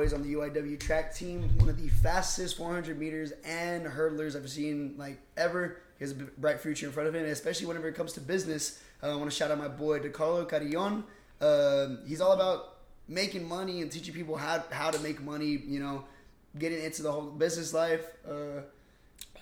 On the UIW track team, one of the fastest 400 meters and hurdlers I've seen like ever. He has a bright future in front of him, especially whenever it comes to business. Uh, I want to shout out my boy DeCarlo Carillon. Uh, he's all about making money and teaching people how how to make money. You know, getting into the whole business life. Uh,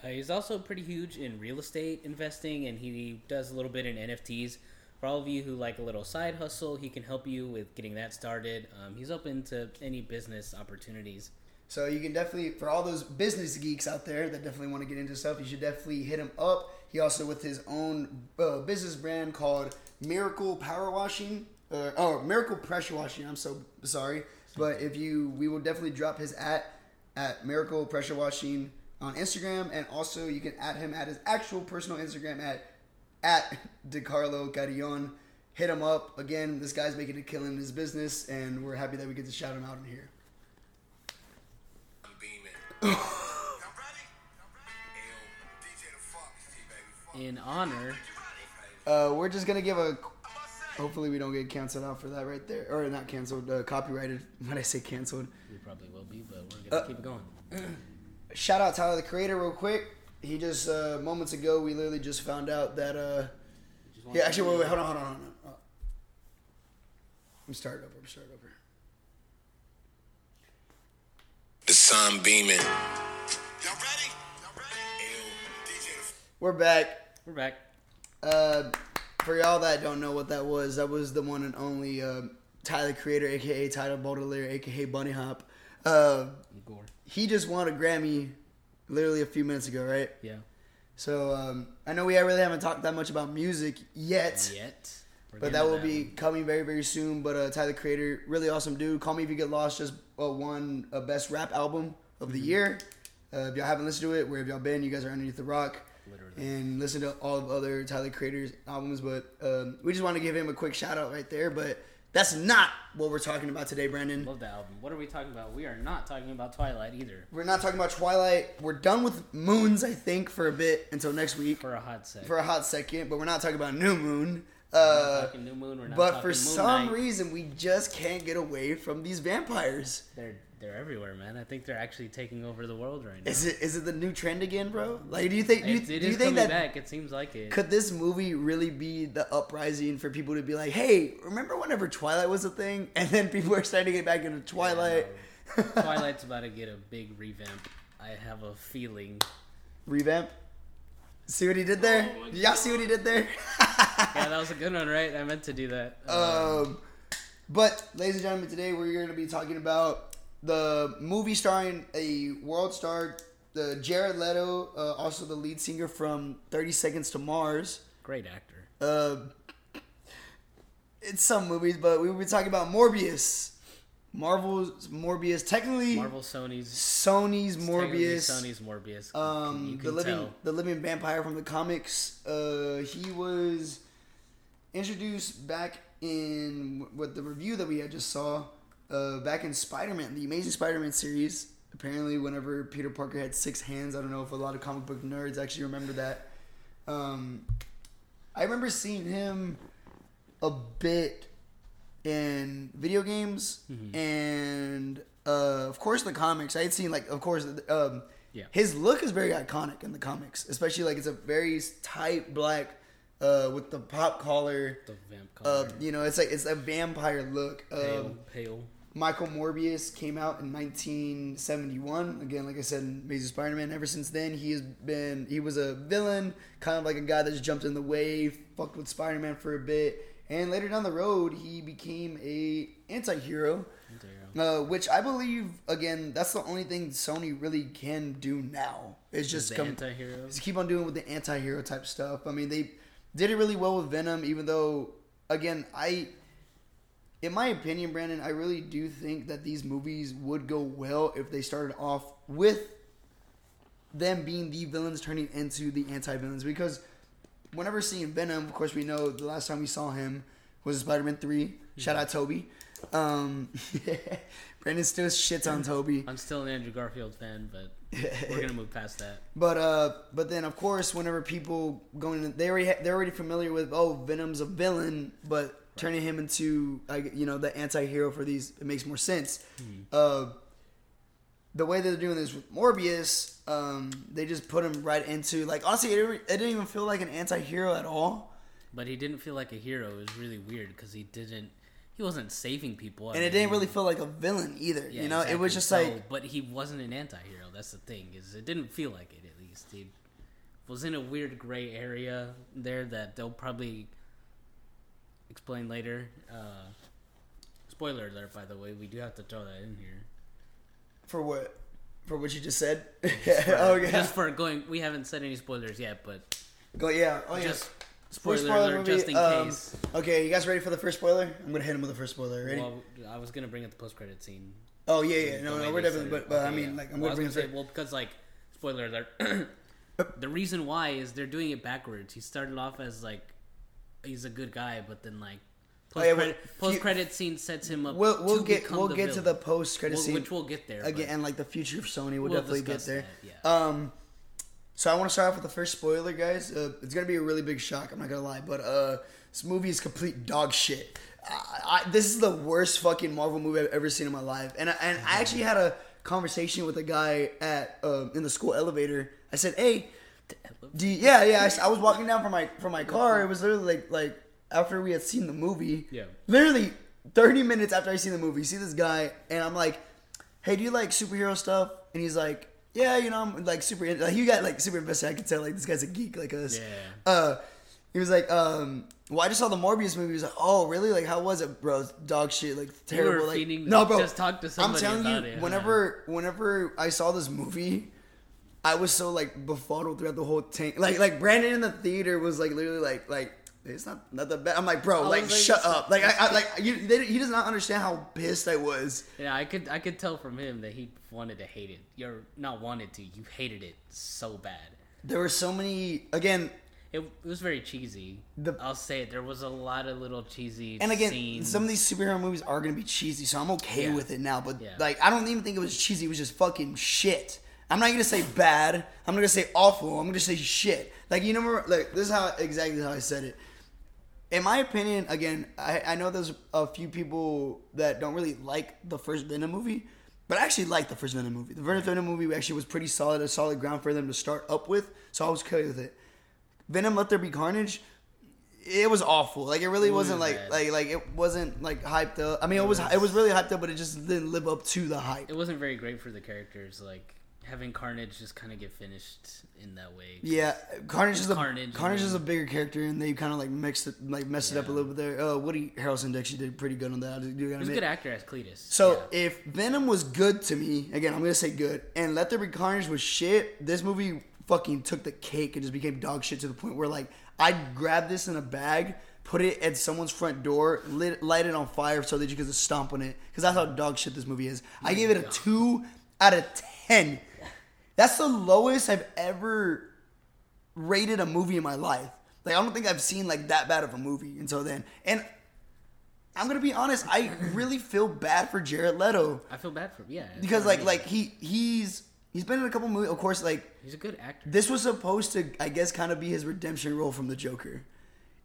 Uh, he's also pretty huge in real estate investing, and he does a little bit in NFTs. For all of you who like a little side hustle, he can help you with getting that started. Um, he's open to any business opportunities. So you can definitely, for all those business geeks out there that definitely want to get into stuff, you should definitely hit him up. He also with his own uh, business brand called Miracle Power Washing, uh, oh Miracle Pressure Washing. I'm so sorry, but if you, we will definitely drop his at at Miracle Pressure Washing on Instagram, and also you can add him at his actual personal Instagram at at DeCarlo Carillon. Hit him up again. This guy's making a killing in his business, and we're happy that we get to shout him out in here. I'm beaming. Y'all ready? Ayo, DJ the fuck, T baby. In honor, Uh, we're just gonna give a. Hopefully, we don't get canceled out for that right there, or not canceled, uh, copyrighted. When I say canceled, we probably will be, but we're gonna Uh, keep it going. shout out Tyler the Creator real quick. He just uh, moments ago we literally just found out that. Uh, yeah, actually, wait, wait, hold on, hold on, hold on. Uh, I'm starting over. I'm starting over. The sun beaming. Y'all ready? Y'all ready? DJ We're back. We're back. Uh, for y'all that don't know what that was, that was the one and only uh, Tyler Creator, aka Tyler Baudelaire, aka Bunny Hop. Uh, Gore. he just won a Grammy literally a few minutes ago, right? Yeah. So um, I know we really haven't talked that much about music yet, Yet. We're but that will be one. coming very very soon. But uh, Tyler Creator, really awesome dude. Call Me If You Get Lost just uh, won a best rap album of the year. Uh, if y'all haven't listened to it, where have y'all been? You guys are underneath the rock. Literally. And listen to all of other Tyler Creator's albums, but um, we just want to give him a quick shout out right there. But that's not what we're talking about today, Brandon. Love that album. What are we talking about? We are not talking about Twilight either. We're not talking about Twilight. We're done with Moons, I think, for a bit until next week. For a hot second. for a hot second, but we're not talking about New Moon. Uh, New Moon. We're not but for some Knight. reason, we just can't get away from these vampires. they're they're everywhere, man. I think they're actually taking over the world right now. Is it is it the new trend again, bro? Like, do you think do you, It- it do you is think coming that back. It seems like it. could this movie really be the uprising for people to be like, hey, remember whenever Twilight was a thing, and then people are starting to get back into Twilight? Twilight's about to get a big revamp. I have a feeling. Revamp. See what he did there? Oh Did y'all see what he did there? Yeah, that was a good one, right? I meant to do that. Um, but, ladies and gentlemen, today we're going to be talking about the movie starring a world star, the Jared Leto, uh, also the lead singer from Thirty Seconds to Mars. Great actor. Uh, it's some movies, but we will be talking about Morbius, Marvel's Morbius. Technically, Marvel, Sony's Sony's Morbius. Sony's Morbius. Um, you the living tell. the living vampire from the comics. Uh, he was introduced back in what the review that we had just saw. Uh, back in Spider-Man, the Amazing Spider-Man series. Apparently, whenever Peter Parker had six hands, I don't know if a lot of comic book nerds actually remember that. Um, I remember seeing him a bit in video games and uh, of course the comics. I had seen like of course um, Yeah. his look is very iconic in the comics, especially like it's a very tight black uh, with the pop collar. The vamp Uh, you know, it's like it's a vampire look. pale, Um, pale. Michael Morbius came out in 1971. Again, like I said, in Amazing Spider-Man. Ever since then, he has been he was a villain, kind of like a guy that just jumped in the wave, fucked with Spider-Man for a bit, and later down the road, he became a anti-hero. Uh, which I believe, again, that's the only thing Sony really can do now. Is just come? Just keep on doing with the anti-hero type stuff. I mean, they did it really well with Venom, even though, again, I in my opinion, Brandon, I really do think that these movies would go well if they started off with them being the villains turning into the anti-villains. Because whenever seeing Venom, of course, we know the last time we saw him was Spider-Man Three. Shout out Tobey. Um, Brandon still shits on Tobey. I'm still an Andrew Garfield fan, but we're gonna move past that. But uh, but then of course, whenever people going, they already ha- they're already familiar with oh, Venom's a villain, but turning him into like you know the anti-hero for these it makes more sense. Uh, the way they're doing this with Morbius, um, they just put him right into like honestly, it, didn't- it didn't even feel like an anti-hero at all, But he didn't feel like a hero. It was really weird because he didn't. He wasn't saving people. I and it didn't really feel like a villain either. yeah, you know, it was just So- like But he wasn't an anti-hero. That's the thing. Is it didn't feel like it at least. He was in a weird gray area there that they'll probably explain later. Uh, spoiler alert, by the way. We do have to throw that in here. for what for what you just said. oh yeah, Just for going, we haven't said any spoilers yet, but go yeah. Oh yeah. just First spoiler, alert, movie, just in um, case. Okay, you guys ready for the first spoiler? I'm gonna hit him with the first spoiler. Ready? Well, I was gonna bring up the post-credit scene. oh yeah, yeah. No, no, we're definitely. But, but I mean, yeah. like, I'm Well, gonna I was bring gonna say, well, because like, spoiler alert. the reason why is they're doing it backwards. He started off as like, he's a good guy, but then like, Oh, yeah, post credit well, post credit scene sets him up. We'll we'll get we'll get to the post credit Well, scene which we'll get there again, and like the future of Sony. We'll, definitely get there. that, yeah. Um, so I want to start off with the first spoiler, guys. Uh, it's gonna be a really big shock. I'm not gonna lie, but uh, this movie is complete dog shit. I, I, this is the worst fucking Marvel movie I've ever seen in my life, and I, and I actually had a conversation with a guy at um in the school elevator. I said, "Hey, do you, yeah, yeah." I was walking down from my from my car. It was literally like like after we had seen the movie. Yeah. Literally 30 minutes after I seen the movie, see this guy, and I'm like, "Hey, do you like superhero stuff?" And he's like, "Yeah, you know, I'm like super. in- Like, he got like super invested. I could tell like this guy's a geek like us." Yeah. Uh, he was like, um. Well, I just saw the Morbius movie. He was like, "Oh, really? Like, how was it, bro? Dog shit, like terrible." like, no, bro. just talk to somebody I'm telling you, it, whenever, whenever I saw this movie, I was so like befuddled throughout the whole tank. Like, like Brandon in the theater was like literally like, like it's not not that bad. I'm like, bro, like, like, shut up. Like, I, I like you, they, he does not understand how pissed I was. Yeah, I could I could tell from him that he wanted to hate it. You're not wanted to. You hated it so bad. There were so many again, It, it was very cheesy. The- I'll say it. There was a lot of little cheesy and again, scenes. some of these superhero movies are gonna be cheesy, so I'm okay Yeah. with it now. But Yeah. like, I don't even think it was cheesy. It was just fucking shit. I'm not gonna say bad. I'm not gonna say awful. I'm gonna say shit. Like you know, like this is how exactly how I said it. In my opinion, again, I, I know there's a few people that don't really like the first Venom movie, but I actually like the first Venom movie. The first Venom movie actually was pretty solid, a solid ground for them to start up with, so I was okay with it. Venom Let There Be Carnage, it was awful. Like it really wasn't was like bad. like like it wasn't like hyped up. I mean, it was it was really hyped up, but it just didn't live up to the hype. it wasn't very great for the characters. Like having Carnage just kind of get finished in that way. Yeah, Carnage is a Carnage, Carnage, is a bigger character, and they kind of like mixed it, like messed it up a little bit there. Uh, Woody Harrelson actually did pretty good on that. I do gotta He a good actor as Cletus. So yeah. if Venom was good to me, again, I'm gonna say good, and Let There Be Carnage was shit, this movie fucking took the cake and just became dog shit to the point where like I'd grab this in a bag, put it at someone's front door, lit, light it on fire so that you could just stomp on it, because that's how dog shit this movie is. I gave it a two out of ten. That's the lowest I've ever rated a movie in my life. Like I don't think I've seen like that bad of a movie until then. And I'm gonna be honest, I really feel bad for Jared Leto I feel bad for him. Yeah, because I like mean. like he he's he's been in a couple movies. Of course, like he's a good actor. this was supposed to, I guess, kind of be his redemption role from the Joker,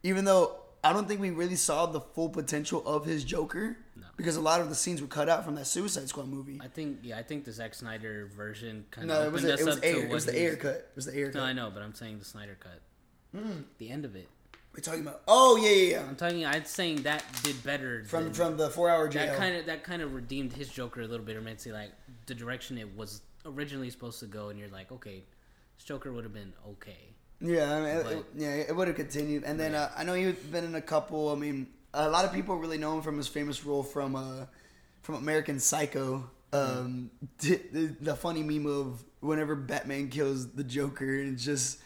even though I don't think we really saw the full potential of his Joker. Because a lot of the scenes were cut out from that Suicide Squad movie. I think yeah, I think the Zack Snyder version kind No, of it was opened us it was up air, to it was the air cut. It was the air cut. No, I know, but I'm saying the Snyder cut. Hmm. The end of it. We're talking about. Oh yeah, yeah, yeah. I'm talking. I'm saying that did better From than- from the four hour jail. that kind of that kind of redeemed his Joker a little bit, or meant to like the direction it was originally supposed to go, and you're like, okay, Joker would have been okay. Yeah, I mean, it, But- it- yeah, it would have continued. And then uh, I know you've been in a couple. I mean, a lot of people really know him from his famous role from uh, from American Psycho. Um, the, the funny meme of whenever Batman kills the Joker, and it's just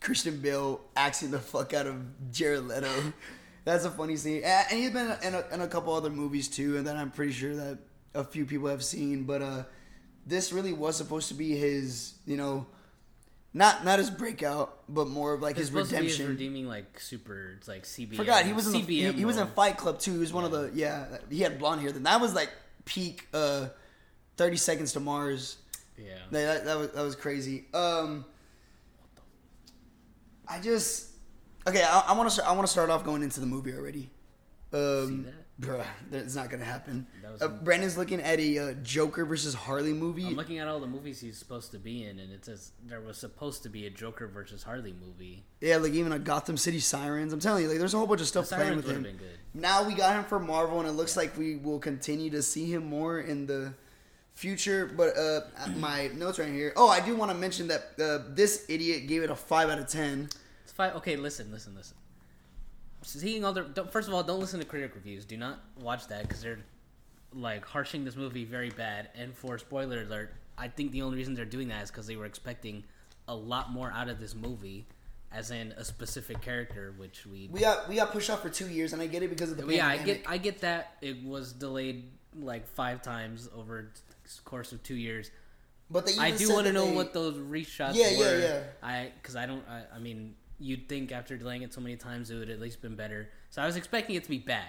Christian Bale axing the fuck out of Jared Leto. That's a funny scene. And he's been in a, in a couple other movies too, and then I'm pretty sure that a few people have seen. But uh, this really was supposed to be his, you know, not not his breakout, but more of like his be his redemption. redeeming like super, it's like CBM. Forgot he was in the, he, he was in. Fight Club too. He was one of the yeah. He had blonde hair. Then that was like peak. uh Thirty Seconds to Mars. Yeah. That, that, that was that was crazy. Um, I just okay. I, I want to I want to start off going into the movie already. Um, that? Bruh, it's not gonna happen. Uh, Brandon's looking at a uh, Joker versus Harley movie. I'm looking at all the movies he's supposed to be in, and it says there was supposed to be a Joker versus Harley movie. yeah, like even a Gotham City Sirens. I'm telling you, like there's a whole bunch of stuff playing with him. been good. Now we got him for Marvel, and it looks like we will continue to see him more in the future. But uh, my notes right here. Oh, I do want to mention that uh, this idiot gave it a five out of ten. It's fine. Okay, listen, listen, listen. Seeing other, don't, first of all, don't listen to critic reviews. Do not watch that because they're like harshing this movie very bad. And for spoiler alert, I think the only reason they're doing that is because they were expecting a lot more out of this movie, as in a specific character, which we. We got we got pushed off for two years, and I get it because of the yeah, I get, I get that it was delayed like five times over the course of two years. But they I do want to know they- what those reshots were. Yeah, yeah, yeah. I because I don't. I, I mean, you'd think after delaying it so many times it would at least been better. So I was expecting it to be bad.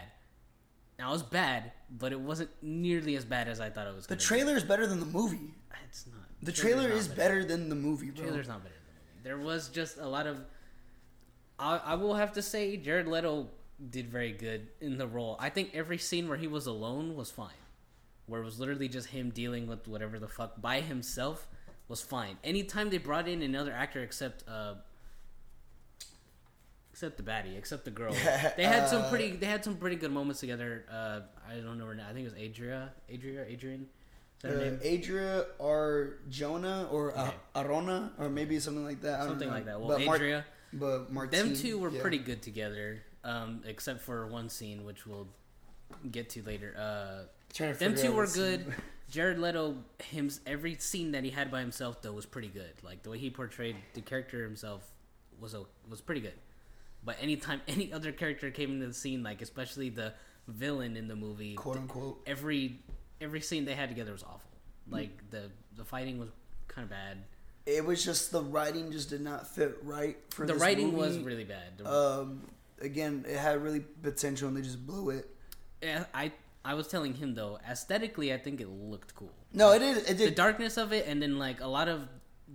Now it was bad, but it wasn't nearly as bad as I thought it was. The trailer is better than the movie. It's not. The trailer is better than the movie, The trailer's not better than the movie. There was just a lot of. I, I will have to say, Jared Leto did very good in the role. I think every scene where he was alone was fine. Where it was literally just him dealing with whatever the fuck by himself was fine. Anytime they brought in another actor except uh except the baddie, except the girl, they had some pretty they had some pretty good moments together. Uh I don't know her name. I think it was Adria, Adria, Adrian. Is that her Uh, name? Adria or Jonah or uh, Arona or maybe something like that. I don't Something know. like that. Well, But Mar- Adria. but Martine, Them two were yeah. pretty good together, um, except for one scene which we'll get to later. Uh, to them two were what scene. good. Jared Leto, him, every scene that he had by himself though was pretty good. Like the way he portrayed the character himself was a, was pretty good. But anytime any other character came into the scene, like especially the villain in the movie, quote unquote. every every scene they had together was awful. Like the the fighting was kind of bad. It was just the writing just did not fit right for The writing movie. was really bad. Um again it had really potential and they just blew it. Yeah, I I was telling him though, aesthetically, I think it looked cool. No, it did. It did. The darkness of it, and then like a lot of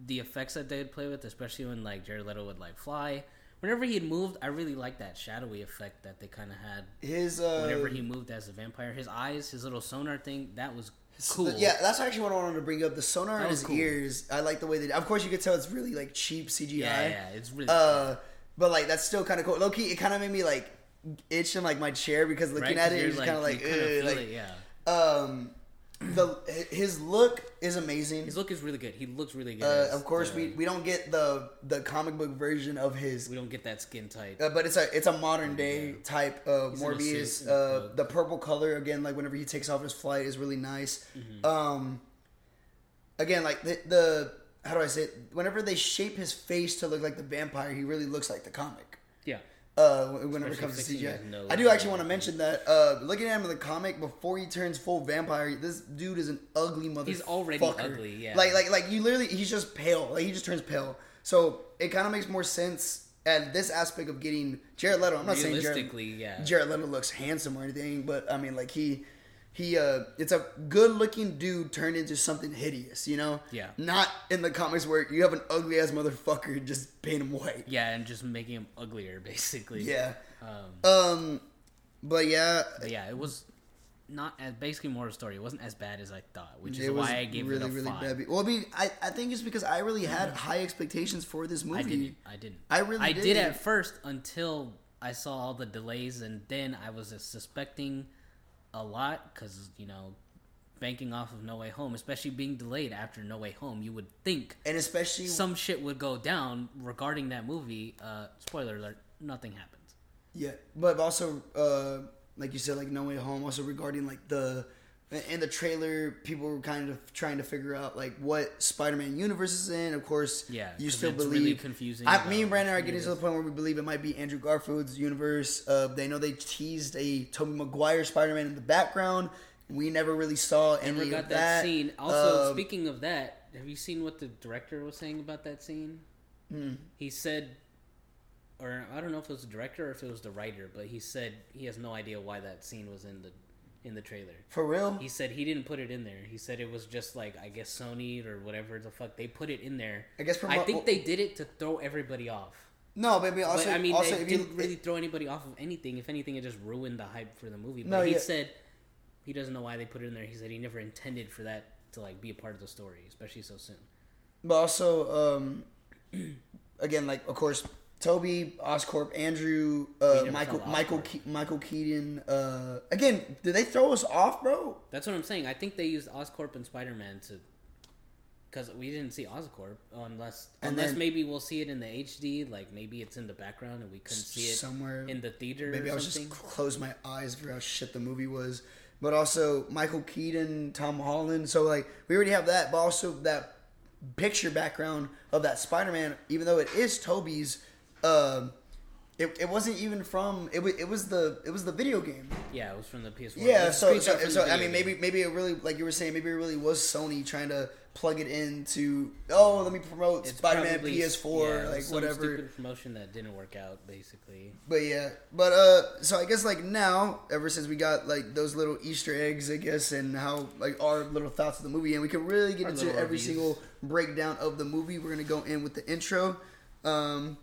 the effects that they'd play with, especially when like Jared Leto would like fly. Whenever he had moved, I really liked that shadowy effect that they kind of had His uh, whenever he moved as a vampire. His eyes, his little sonar thing, that was cool. Yeah, that's actually what I wanted to bring up. The sonar That in his cool. ears. I like the way they. Of course, you could tell it's really like cheap CGI. yeah, yeah, it's really Uh, but like that's still kind of cool. Low key, it kind of made me like itch in like my chair because looking right? at it, you're, it's kind of like, you kinda ugh, feel like it, yeah. um, the his look is amazing. His look is really good. He looks really good. Uh, of course, the- we we don't get the the comic book version of his we don't get that skin tight. Uh, but it's a it's a modern day type of He's Morbius. Uh, the purple color again, like whenever he takes off his flight, is really nice. Mm-hmm. Um, again, like the, the how do I say it? Whenever they shape his face to look like the vampire, he really looks like the comic. yeah, Uh, whenever it comes to CGI, nose I do actually want to mention that. Uh, looking at him in the comic before he turns full vampire, this dude is an ugly motherfucker. He's already ugly, yeah. Like, like, like you literally, he's just pale. Like he just turns pale. So it kind of makes more sense at this aspect of getting Jared Leto. I'm not saying Jared, yeah. Jared Leto looks handsome or anything, but I mean, like he, he, uh, it's a good-looking dude turned into something hideous. You know? Yeah. Not in the comics where you have an ugly ass motherfucker just paint him white. yeah, and just making him uglier, basically. Yeah. Um, Um, but yeah, But yeah, it was not as basically more of a story. It wasn't as bad as I thought, which is why I gave really, it a really five. bad. Well, I mean, I, I think it's because I really had high expectations for this movie. I didn't. I didn't. I really I did didn't. at first until I saw all the delays, and then I was suspecting a lot because you know, banking off of No Way Home, especially being delayed after No Way Home, you would think and especially some shit would go down regarding that movie. Uh, spoiler alert: nothing happens. yeah, but also uh, like you said, like No Way Home. Also regarding like the in the trailer, people were kind of trying to figure out like what Spider-Man universe is in. Of course, Yeah, you still it's believe really confusing I, me and Brandon are getting to the point where we believe it might be Andrew Garfield's universe. Uh, they know they teased a Tobey Maguire Spider-Man in the background. We never really saw any Never of got that. that scene. Also, Um, speaking of that, have you seen what the director was saying about that scene? Hmm. He said, or I don't know if it was the director or if it was the writer, but he said he has no idea why that scene was in the in the trailer. for real. He said he didn't put it in there. He said it was just like I guess Sony or whatever the fuck they put it in there. I guess I think they did it to throw everybody off. No, but I mean, also, but I mean, also they if didn't really throw anybody off of anything. If anything, it just ruined the hype for the movie. But No, he yeah. said he doesn't know why they put it in there. He said he never intended for that to like be a part of the story, especially so soon. But also, um, again, like of course, Tobey, Oscorp, Andrew, uh, Michael, Michael, Ke- Michael Keaton. Uh, again, did they throw us off, bro? That's what I'm saying. I think they used Oscorp and Spider Man to. Because we didn't see Oscorp unless And unless then- maybe we'll see it in the HD, like maybe it's in the background and we couldn't see it Somewhere- in the theater. Maybe I was just close my eyes for how shit the movie was. But also Michael Keaton, Tom Holland. So like we already have that, but also that picture background of that Spider-Man, even though it is Tobey's. Um, it, it wasn't even from it was, it was the it was the video game. Yeah, it was from the PS4. Yeah, so so, so I mean maybe maybe it really like you were saying maybe it really was Sony trying to plug it into oh let me promote It's Spider-Man probably- PS4 yeah, like some whatever. stupid promotion that didn't work out, basically. But yeah, but uh, so I guess like now, ever since we got like those little Easter eggs, I guess, and how like our little thoughts of the movie, and we can really get Our into every reviews. single breakdown of the movie. We're gonna go in with the intro. Um,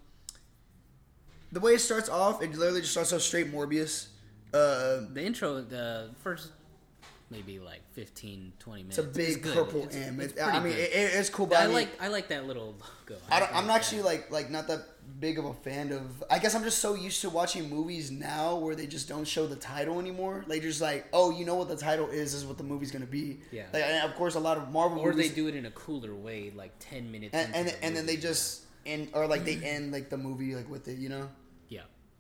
the way it starts off, it literally just starts off straight Morbius. Uh, The intro, the first maybe like 15, 20 minutes. it's a big good. purple It's- M. it's It- I mean, it, it- it's cool, but I, I, mean, like I like that little logo. I don't, like I'm that. actually like like not that big of a fan of. I guess I'm just so used to watching movies now where they just don't show the title anymore. They just like, oh, you know what the title is, is what the movie's gonna be. Yeah. Like, and of course, a lot of Marvel or they do it in a cooler way, like ten minutes. and and, the and then they just end or like they end like the movie like with it, you know.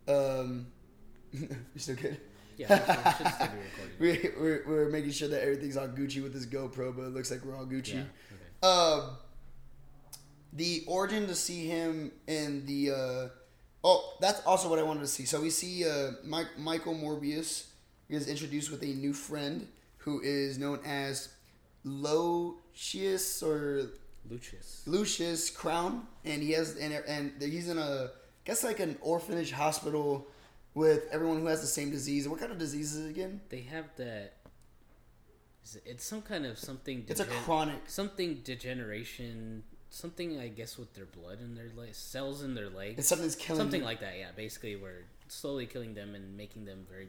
Um, you still good? yeah. we should still be recording. we, we're, we're making sure that everything's all Gucci with this GoPro, but it looks like we're all Gucci. Yeah. Okay. Um, the origin to see him in the uh, oh, that's also what I wanted to see. So we see uh, Mike, Michael Morbius is introduced with a new friend who is known as Lucius or Lucius. Lucius Crown, and he has and and he's in a guess like an orphanage hospital with everyone who has the same disease. What kind of disease is it again? They have that. It's some kind of something. It's a chronic. something degeneration. Something I guess with their blood in their legs, cells in their legs. It's something that's killing something you. like that. Yeah, basically, we're slowly killing them and making them very.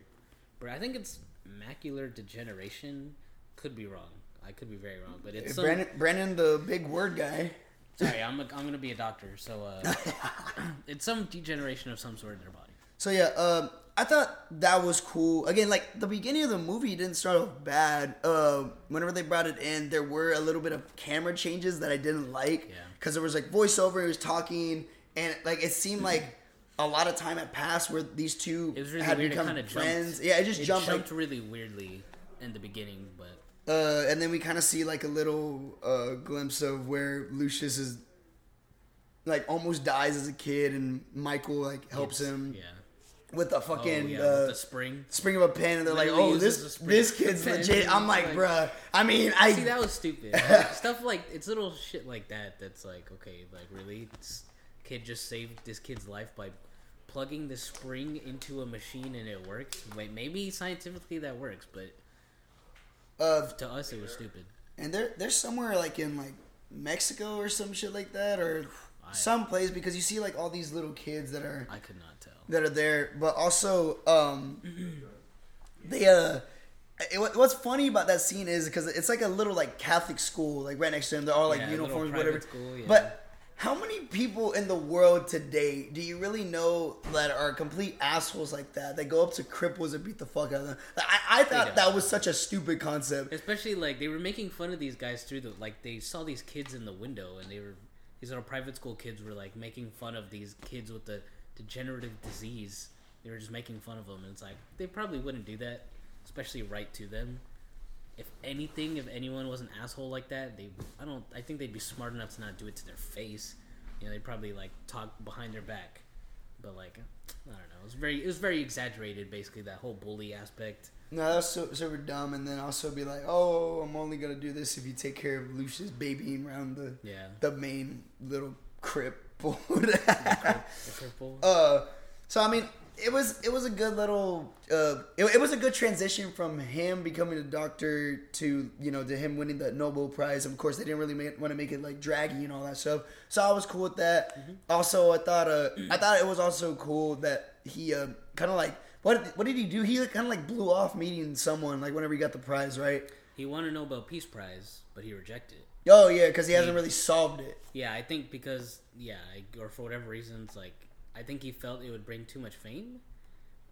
But I think it's macular degeneration. Could be wrong. I could be very wrong, but it's some, Brandon, Brandon, the big word guy. Sorry. I'm a, I'm gonna be a doctor, so uh, it's some degeneration of some sort in their body. So yeah, um, I thought that was cool. Again, like the beginning of the movie didn't start off bad. Uh, whenever they brought it in, there were a little bit of camera changes that I didn't like. Yeah. Because there was like voiceover, he was talking, and like it seemed like a lot of time had passed where these two It was really had. Become friends. jumped. Yeah, it just jumped, jumped like, really weirdly in the beginning, but uh, and then we kind of see like a little uh, glimpse of where Lucius is. Like almost dies as a kid, and Michael like helps it's- him Yeah. with the Oh, fucking yeah, uh, with the spring. spring of a pen, and they're like, "Oh, this this kid's legit." I'm like, Like- bruh. I mean, I See, that was stupid. Like, stuff like it's little shit like that. That's like, okay, like really, this kid just saved this kid's life by plugging the spring into a machine and it works. Wait, maybe scientifically that works, but uh, to us it was stupid. and they're they're somewhere like in like Mexico or some shit like that, or I- some place because you see like all these little kids that are I could not tell. that are there, but also um, they uh. It, what's funny about that scene is because it's like a little like Catholic school, like right next to them. They're all like Yeah, uniforms, whatever. school, yeah. But how many people in the world today do you really know that are complete assholes like that? They go up to cripples and beat the fuck out of them. Like, I, I thought that was such a stupid concept. Especially like they were making fun of these guys through the like they saw these kids in the window and they were these little private school kids were like making fun of these kids with the degenerative disease. They were just making fun of them and it's like they probably wouldn't do that, especially right to them. If anything, if anyone was an asshole like that, they I don't I think they'd be smart enough to not do it to their face. You know, they'd probably like talk behind their back. But like I don't know, it was very it was very exaggerated basically that whole bully aspect. No, that's so super dumb. And then also be like, oh, I'm only gonna do this if you take care of Lucius babying around the Yeah. the main little cripple. The cripple. uh, so I mean, it was it was a good little uh it, it was a good transition from him becoming a doctor to you know to him winning the Nobel Prize. Of course, they didn't really make, want to make it like draggy and all that stuff, so I was cool with that. Also, I thought uh I thought it was also cool that he uh, kind of like what what did he do? He kind of like blew off meeting someone like whenever he got the prize, right? He won a Nobel Peace Prize, but he rejected it. Oh yeah, because he hasn't really solved it. Yeah, I think because yeah, I- or for whatever reasons, like I think he felt it would bring too much fame.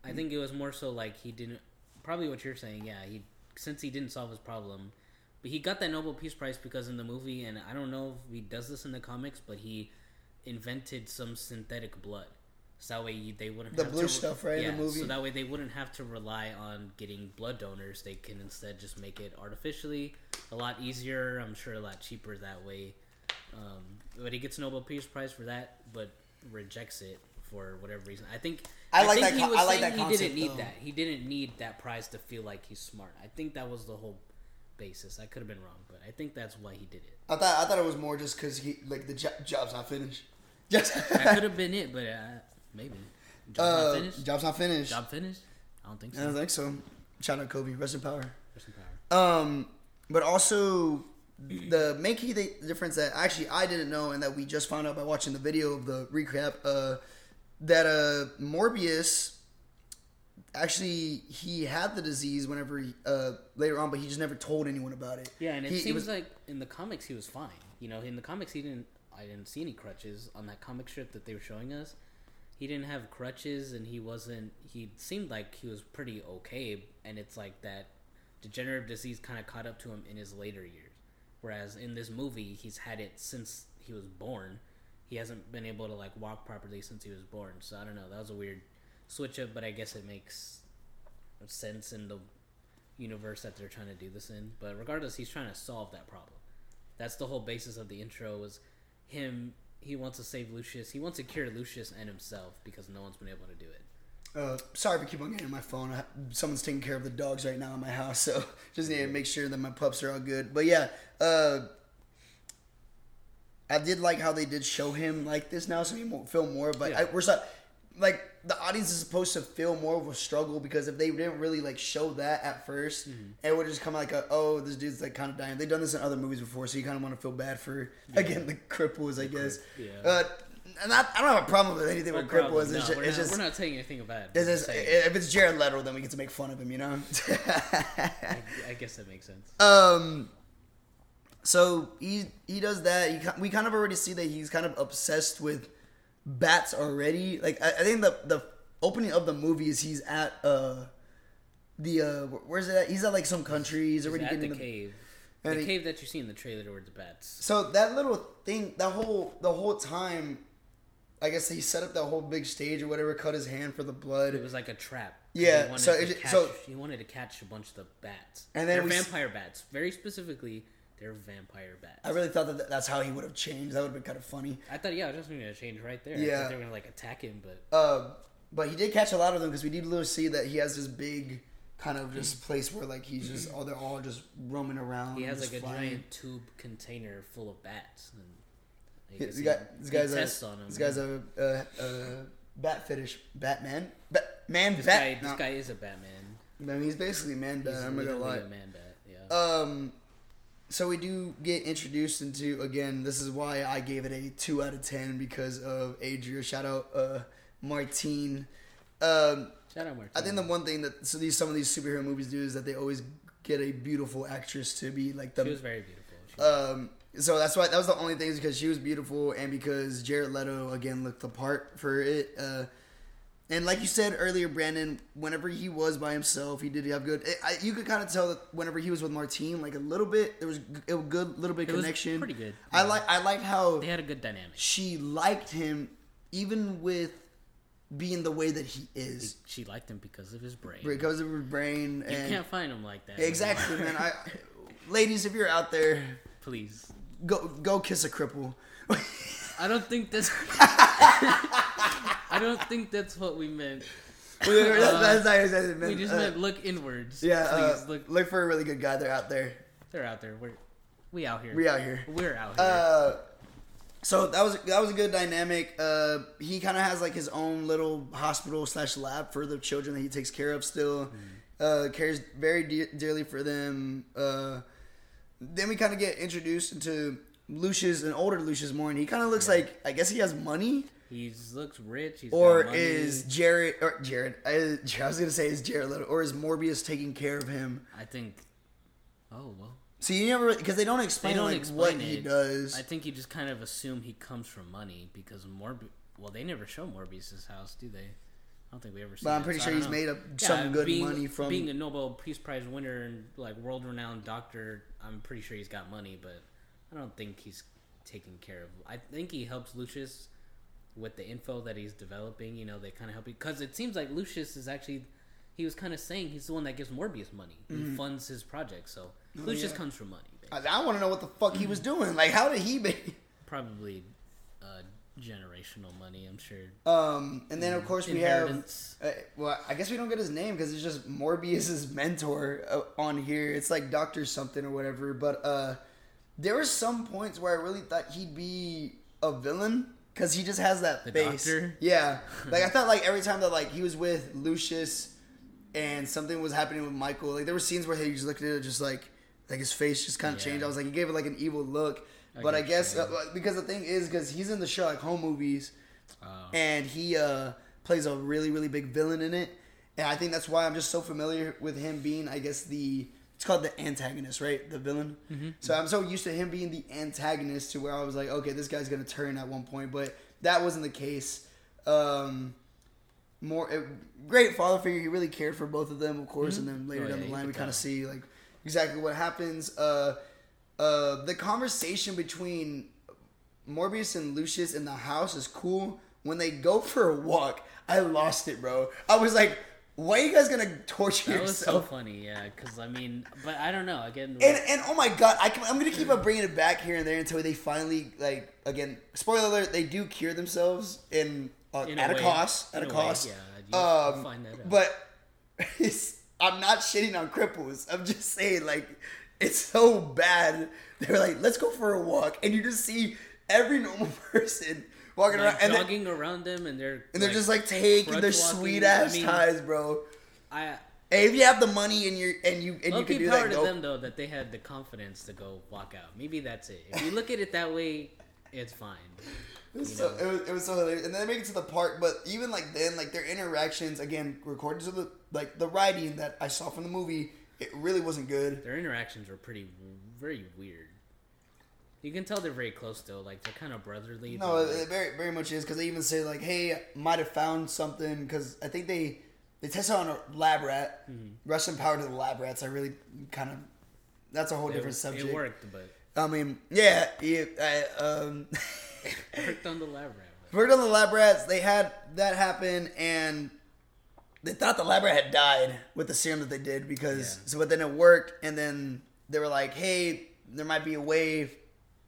I think it was more so like he didn't. Probably what you're saying, yeah. He since he didn't solve his problem, but he got that Nobel Peace Prize because in the movie, and I don't know if he does this in the comics, but he invented some synthetic blood, so that way you, they wouldn't The have blue to, stuff, right, in the Yeah, movie? so that way they wouldn't have to rely on getting blood donors. They can instead just make it artificially, a lot easier. I'm sure a lot cheaper that way. Um, but he gets a Nobel Peace Prize for that, but rejects it for whatever reason. I think I like think that he was I like that he didn't need though. that. He didn't need that prize to feel like he's smart. I think that was the whole basis. I could have been wrong, but I think that's why he did it. I thought I thought it was more just because he like the jo- job's not finished. Just That could have been it, but uh, maybe. Job uh, not finished. job's not finished. Job finished. I don't think so. I don't think so. Shout out Kobe, rest in power. Rest in power. Um, but also the main key difference that actually I didn't know and that we just found out by watching the video of the recap. Uh, that uh Morbius actually he had the disease whenever he, uh later on, but he just never told anyone about it. Yeah, and it He- seems was, like in the comics he was fine. You know, in the comics he didn't. I didn't see any crutches on that comic strip that they were showing us. He didn't have crutches, and he wasn't. He seemed like he was pretty okay. And it's like that degenerative disease kind of caught up to him in his later years. Whereas in this movie, he's had it since he was born. He hasn't been able to like walk properly since he was born. So I don't know. That was a weird switch up, but I guess it makes sense in the universe that they're trying to do this in. But regardless, he's trying to solve that problem. That's the whole basis of the intro was him. He wants to save Lucius. He wants to cure Lucius and himself because no one's been able to do it. uh, sorry for keep on getting my phone. I, someone's taking care of the dogs right now in my house, so just need to make sure that my pups are all good. But yeah, uh, I did like how they did show him like this now, so he won't feel more. But Yeah. I, we're so, like the audience is supposed to feel more of a struggle because if they didn't really like show that at 1st Mm-hmm. it would just come like a oh this dude's like kind of dying. They've done this in other movies before, so you kind of want to feel bad for again the cripples, I guess. yeah. Uh, and I, don't have a problem with anything No with cripples. It's just, we're, it's not, just we're not saying anything about it. it's just, if it's Jared Leto, then we get to make fun of him, you know. I, I guess that makes sense. um, so he he does that. He, we kind of already see that he's kind of obsessed with bats already. Like I, I think the the opening of the movie is he's at uh the uh where's it at? He's at like some country. He's He's already at getting the the cave. The he- cave that you see in the trailer towards the bats. So that little thing, that whole the whole time, I guess he set up that whole big stage or whatever, cut his hand for the blood. It was like a trap. Yeah, He so it- catch, so- he wanted to catch a bunch of the bats. And then they're we s- vampire bats. Very specifically, they're vampire bats. I really thought that that's how he would have changed. That would have been kind of funny. I thought, yeah, I was just going to change right there. I Yeah. thought they were going to like attack him, but Uh, but he did catch a lot of them because we did literally see that he has this big kind of just place where like he's just all they're all just roaming around. he has like a giant tube container full of bats. And I He- guess This guy, this guy's a on him. this guy's a, a, a bat fetish Batman. Bat, man, This bat. guy, this no. guy is a Batman. I mean, he's basically man bat. I'm not gonna lie. a man bat. Yeah. Um, so we do get introduced into again. This is why I gave it a two out of ten because of Adria. Shout out uh, Martine. Um, Shout out Martin. I think the one thing that so these some of these superhero movies do is that they always get a beautiful actress to be like the. she was very beautiful. Was- um so that's why that was the only thing is because she was beautiful and because Jared Leto again looked the part for it uh and like you said earlier Brandon whenever he was by himself he did have good it, I, you could kind of tell that whenever he was with Martine like a little bit there was a good little bit It was connection pretty good. I like I like how they had a good dynamic. she liked him even with being the way that he is She liked him because of his brain. because of his brain you can't find him like that. exactly man I ladies if you're out there Please. go go kiss a cripple I don't think that's. I don't think that's what we meant. that's, that's not exactly what it We just Uh, meant look inwards. yeah Please uh, look. look for a really good guy they're out there They're out there. We're we out here. we out here We're out here. uh so that was that was a good dynamic. Uh, he kind of has like his own little hospital slash lab for the children that he takes care of. Still, uh, cares very de- dearly for them. Uh, then we kind of get introduced into Lucius, an older Lucius more, and he kind of looks like I guess he has money, He looks rich. He's or got money. is Jared or Jared? I, I was gonna say is Jared Leto, or is Morbius taking care of him? I think. Oh well. See, you never because they don't They explain don't like explain what it. he does. I think you just kind of assume he comes from money because Morbius. Well, they never show Morbius's house, do they? I don't think we ever. See But I'm that, pretty so sure he's know. made up some good being, money from- being a Nobel Peace Prize winner and like world-renowned doctor. I'm pretty sure he's got money, but I don't think he's taking care of. I think he helps Lucius with the info that he's developing. You know, they kind of help because it seems like Lucius is actually. He was kind of saying he's the one that gives Morbius money. He funds his project, so Lucius Mm-hmm. Oh, yeah. comes from money. I, I want to know what the fuck he was doing. Like, how did he make? Probably uh, generational money, I'm sure. Um, and then of course we have. Uh, well, I guess we don't get his name because it's just Morbius's mentor uh, on here. It's like Doctor something or whatever. But uh, there were some points where I really thought he'd be a villain because he just has that The face. doctor? Yeah, like I thought like every time that like he was with Lucius and something was happening with Michael, like there were scenes where he just looked at it just like like his face just kind of Yeah. changed. I was like he gave it like an evil look. I but I guess uh, because the thing is because he's in the show like home movies Oh. and he uh, plays a really really big villain in it and i think that's why i'm just so familiar with him being i guess the it's called the antagonist right? The villain? So i'm so used to him being the antagonist to where i was like okay this guy's gonna turn at one point but that wasn't the case. Um more uh, great father figure he really cared for both of them of course and then later Oh, down yeah, the line we kind of see like exactly what happens. Uh uh the conversation between Morbius and Lucius in the house is cool. When they go for a walk, I lost it, bro. I was like, "Why are you guys gonna torture That was so funny, yeah. Because I mean, but I don't know. Again, and and oh my god, I can, I'm gonna keep on bringing it back here and there until they finally like again. Spoiler alert: they do cure themselves in, uh, In at a, way. cost. At a a way, cost. yeah, you Um, find that out. but it's, I'm not shitting on cripples. I'm just saying like it's so bad. They're like, let's go for a walk, and you just see every normal person walking like around, and, they're, jogging around them, and they're and they're just like taking their sweet ass I mean, ties, bro. I. Hey, if you have the money and you and you and you can do power that, to go. them though that they had the confidence to go walk out. Maybe that's it. If you look at it that way, it's fine. It was, so, it, was, it was so hilarious. And then they make it to the park, but even like then, like their interactions again, recorded to the like the writing that I saw from the movie, it really wasn't good. Their interactions were pretty, very weird. You can tell they're very close though. Like they're kind of brotherly. No, it, like, very very much is because they even say like, "Hey, might have found something." Because I think they they tested on a lab rat. Russian power to the lab rats. I really kind of that's a whole it, different subject. it worked, but I mean, yeah, it, I, um, worked on the lab rat. but- worked on the lab rats. They had that happen, and they thought the lab rat had died with the serum that they did because. Yeah. So, but then it worked, and then they were like, "Hey, there might be a way.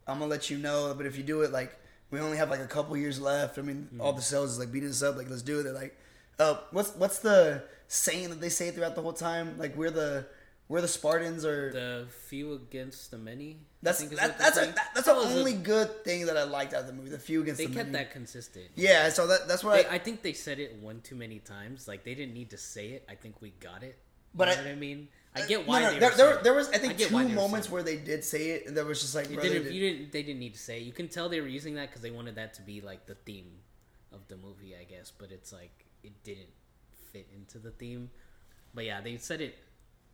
I'm gonna let you know, but if you do it, like, we only have like a couple years left. I mean, all the cells is like beating us up. Like, let's do it." They're like, "Uh, what's what's the saying that they say throughout the whole time? Like, we're the we're the Spartans, or The few against the many. that's I that, that's a, that, that's That the was a- only good thing that I liked out of the movie. The few against They the kept many. that consistent. Yeah, so that that's what They, I, I think they said it one too many times. Like they didn't need to say it. I think we got it. But you I- what I mean? I get No, why no, they there, were there, there was I think get two why they were moments where they did say it, and there was just like didn't, did- you didn't. They didn't need to say it. You can tell they were using that because they wanted that to be like the theme of the movie, I guess. But it's like it didn't fit into the theme. But yeah, they said it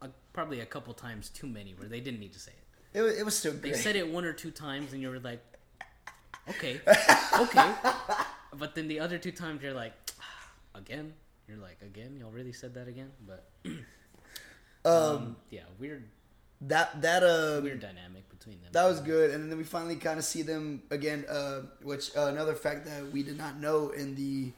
uh, probably a couple times too many where they didn't need to say it. it, was- it was They said it one or two times, and you were like, okay, okay. But then the other two times, you're like, again. You're like, again. Y'all really said that again? But um, yeah, weird, that that uh weird dynamic between them. that was good, and then we finally kind of see them again. Uh, which uh, another fact that we did not know in the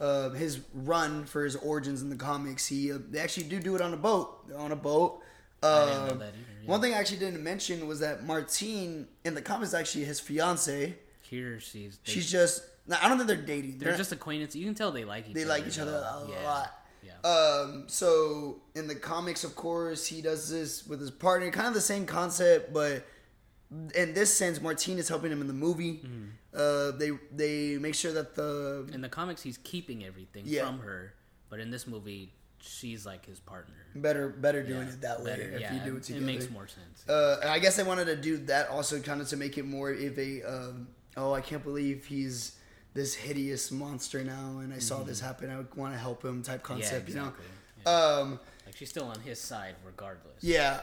uh, his run for his origins in the comics, he uh, they actually do do it on a boat. They're on a boat. I didn't know Um, that either, yeah. One thing I actually didn't mention was that Martine in the comics actually his fiance. Here, she's they, She's just. I don't think they're dating. they're just acquaintances. You can tell they like each they other. like each other a yeah. lot. Yeah. Um, so in the comics, of course, he does this with his partner, kind of the same concept, but in this sense, Martine is helping him in the movie. Mm-hmm. Uh, they they make sure that the In the comics, he's keeping everything Yeah. from her, but in this movie, she's like his partner. better better doing Yeah, it that way better- if yeah, you do it together. It makes more sense. Uh, I guess they wanted to do that also kind of to make it more of a um, oh I can't believe he's this hideous monster now and I saw this happen I want to help him type concept Mm-hmm. exactly. you know um, like she's still on his side regardless. yeah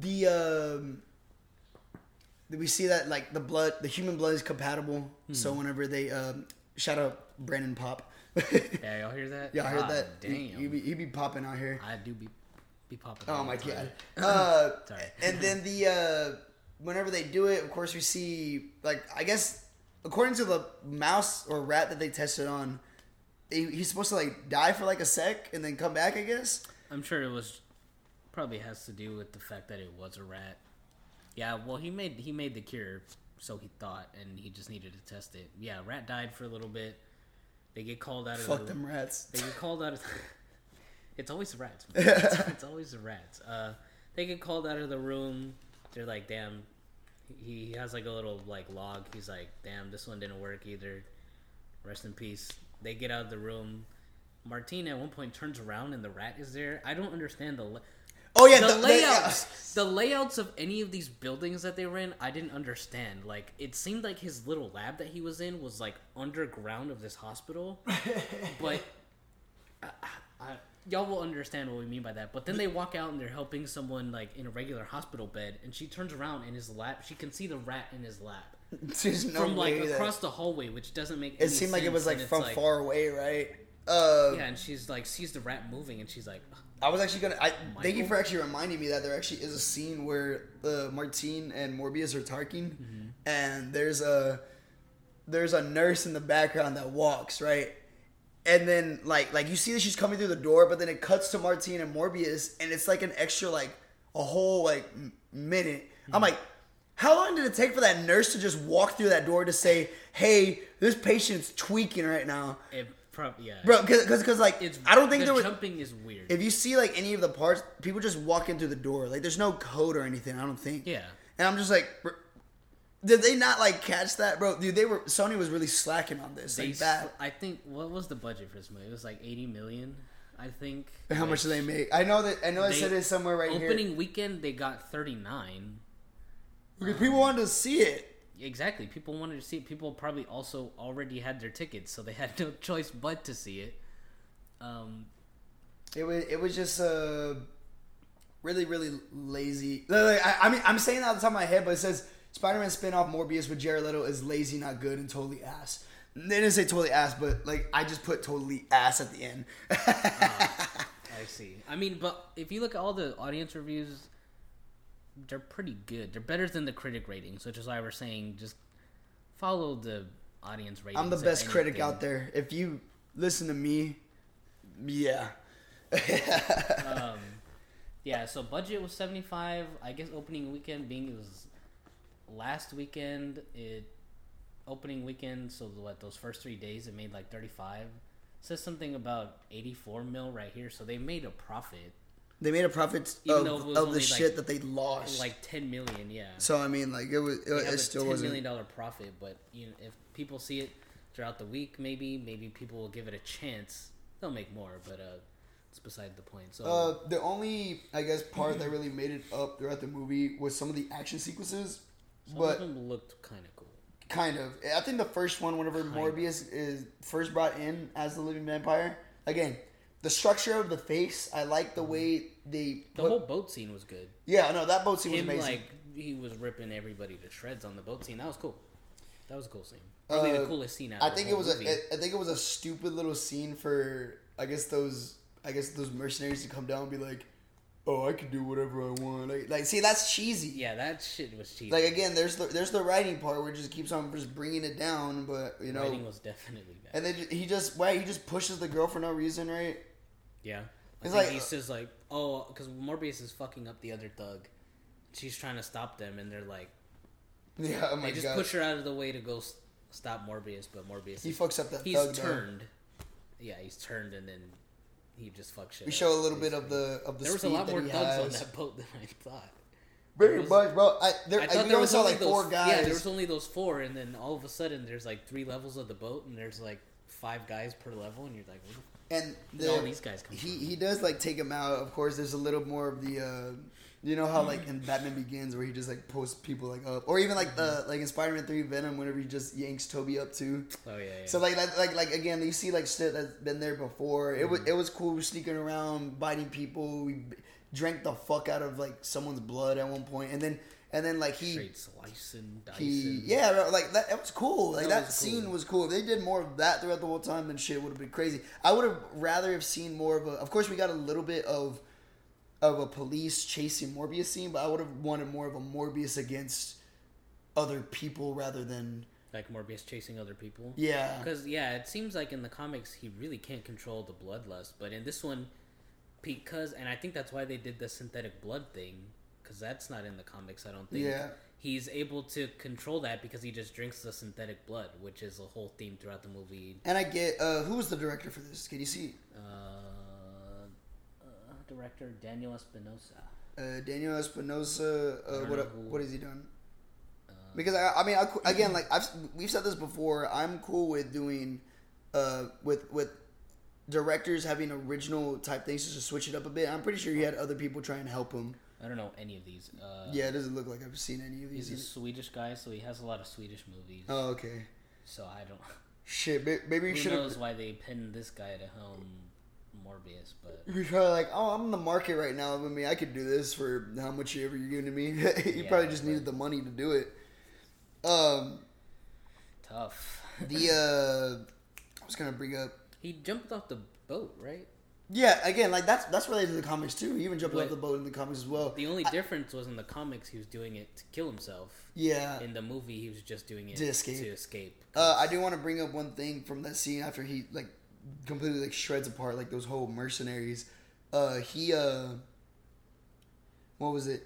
the um, we see that like the blood the human blood is compatible Hmm. so whenever they um, shout out Brandon Pop Yeah, y'all hear that? yeah I heard God that Damn, he, be, be popping out here I do be be popping. Out. Oh my god. Uh, Sorry. and then the uh, whenever they do it, of course we see like I guess according to the mouse or rat that they tested on, he, he's supposed to like die for like a sec and then come back. I guess. I'm sure it was probably has to do with the fact that it was a rat. Yeah, well he made he made the cure, so he thought, and he just needed to test it. Yeah, rat died for a little bit. They get called out of Fuck the them rats. They get called out of. it's always the rats. It's, it's always the rats. Uh, they get called out of the room. They're like, "Damn." He, has like a little like log. He's like, "Damn, this one didn't work either." Rest in peace. They get out of the room. Martine at one point turns around and the rat is there. I don't understand the. La- Oh yeah, the, the, the- layouts, the layouts of any of these buildings that they were in, I didn't understand. Like, it seemed like his little lab that he was in was like underground of this hospital, but I, I, y'all will understand what we mean by that. But then they walk out and they're helping someone like in a regular hospital bed, and she turns around in his lap. She can see the rat in his lap There's no from like way that- across the hallway, which doesn't make. It any seemed like it was sense, like and from it's far away, right? Uh, Yeah, and she's like sees the rat moving, and she's like, I was actually gonna. I, thank you Michael? for actually reminding me that there actually is a scene where uh, Martine and Morbius are talking, Mm-hmm. and there's a there's a nurse in the background that walks right, and then like like you see that she's coming through the door, but then it cuts to Martine and Morbius, and it's like an extra like a whole like m- minute. Mm-hmm. I'm like. How long did it take for that nurse to just walk through that door to say, "Hey, this patient's tweaking right now, it probably yeah, bro"? Because because like It's I don't think the there was jumping is weird. if you see like any of the parts, people just walk in through the door. Like there's no code or anything. I don't think. Yeah. And I'm just like, did they not like catch that, bro? Dude, they were Sony was really slacking on this. They Like that. I think what was the budget for this movie? It was like eighty million. I think. How much did they make? I know that. I know I said it somewhere right Opening here. Opening weekend, they got thirty nine. Because people wanted to see it. Exactly. People wanted to see it. People probably also already had their tickets, so they had no choice but to see it. Um, It was. It was just uh, really, really lazy. Like, I, I mean, I'm saying that off the top of my head, but it says Spider-Man spin-off Morbius with Jared Leto is lazy, not good, and totally ass. They didn't say totally ass, but like I just put totally ass at the end. I see. I mean, but if you look at all the audience reviews, they're pretty good. They're better than the critic ratings, which is why we're saying just follow the audience ratings. I'm the best critic out there. If you listen to me, yeah. um, yeah, so budget was 75. I guess opening weekend being it was last weekend, it opening weekend, so what those first 3 days it made like 35. says something about 84 mil right here, so they made a profit. They made a profit Even of, though it was of the only, shit like- that they lost. Like 10 million, yeah. so I mean, like it was. It, They have it still was a million dollar profit, but you know, if people see it throughout the week, maybe maybe people will give it a chance. They'll make more, but uh, it's beside the point. So Uh, the only, I guess, part that really made it up throughout the movie was some of the action sequences, some but of them looked kind of cool. kind of. I think the first one, whenever Morbius is first brought in as the living vampire, again, the structure of the face, I like the way they. The put- whole boat scene was good. yeah, no, that boat scene was amazing. like he was ripping everybody to shreds on the boat scene. That was cool. That was a cool scene. Probably the Uh, coolest scene out. I of think the it was movie. a. I think it was a stupid little scene for I guess those I guess those mercenaries to come down and be like, "Oh, I can do whatever I want." Like, like see, that's cheesy. yeah, that shit was cheesy. Like again, there's the there's the writing part where it just keeps on just bringing it down, but you know, writing was definitely bad. and then he just why he just pushes the girl for no reason, right? Yeah. I It's like- he says like, oh, because Morbius is fucking up the other thug. She's trying to stop them, and they're like, Yeah, oh they just god, push her out of the way to go stop Morbius, but Morbius, he is- fucks up that he's thug. turned. Yeah, he's turned, and then he just fucks shit. We up, show a little bit of the of the There was a speed lot that more he thugs on that boat than I thought. Very was- much, bro. I there, I I, thought we there was saw only like those, four guys. Yeah, there was only those four, and then all of a sudden there's like three levels of the boat, and there's like five guys per level, and you're like, what the and Where all these guys come he from? he does like take him out. Of course, there's a little more of the. Uh, you know how like in Batman Begins where he just like posts people like up, or even like the like in Spider-Man Three Venom whenever he just yanks Tobey up too. Oh yeah, yeah. So like like like, like again, you see like shit that's been there before. It was Mm-hmm. it was cool sneaking around, biting people. We drank the fuck out of like someone's blood at one point, and then and then like he straight slicing, dicing. he yeah like that. It was cool. Like That that, was scene cool. was cool. If they did more of that throughout the whole time, then shit would have been crazy. I would have rather have seen more of a. Of course, we got a little bit of of a police chasing Morbius scene, but I would have wanted more of a Morbius against other people rather than like Morbius chasing other people. yeah. Because yeah, it seems like in the comics he really can't control the bloodlust, but in this one, because and I think that's why they did the synthetic blood thing, because that's not in the comics. I don't think. Yeah. He's able to control that because he just drinks the synthetic blood, which is a whole theme throughout the movie. And I get uh, who was the director for this? Can you see? Uh, uh, director Daniel Espinosa. Uh, Daniel Espinosa. Uh, what who- what has he done? Because I, I mean, I, again, like I've we've said this before. I'm cool with doing, uh, with with directors having original type things just to switch it up a bit. I'm pretty sure he had other people try and help him. I don't know any of these. Uh, Yeah, it doesn't look like I've seen any of these. He's these. a Swedish guy, so he has a lot of Swedish movies. Oh, okay. So I don't. Shit, may- maybe Who should knows why they pinned this guy to helm Morbius? But You're probably like, oh, I'm in the market right now. I mean, I could do this for how much ever you're giving to me. you Yeah, probably just but- needed the money to do it. Um, tough. the uh, I was gonna bring up. he jumped off the boat, right? Yeah, again, like that's that's related to the comics too. He even jumped off the boat in the comics as well. The only difference was in the comics, he was doing it to kill himself. Yeah. In the movie, he was just doing it To escape. To escape. Uh, I do want to bring up one thing from that scene after he like completely like shreds apart like those whole mercenaries. Uh, he uh, what was it?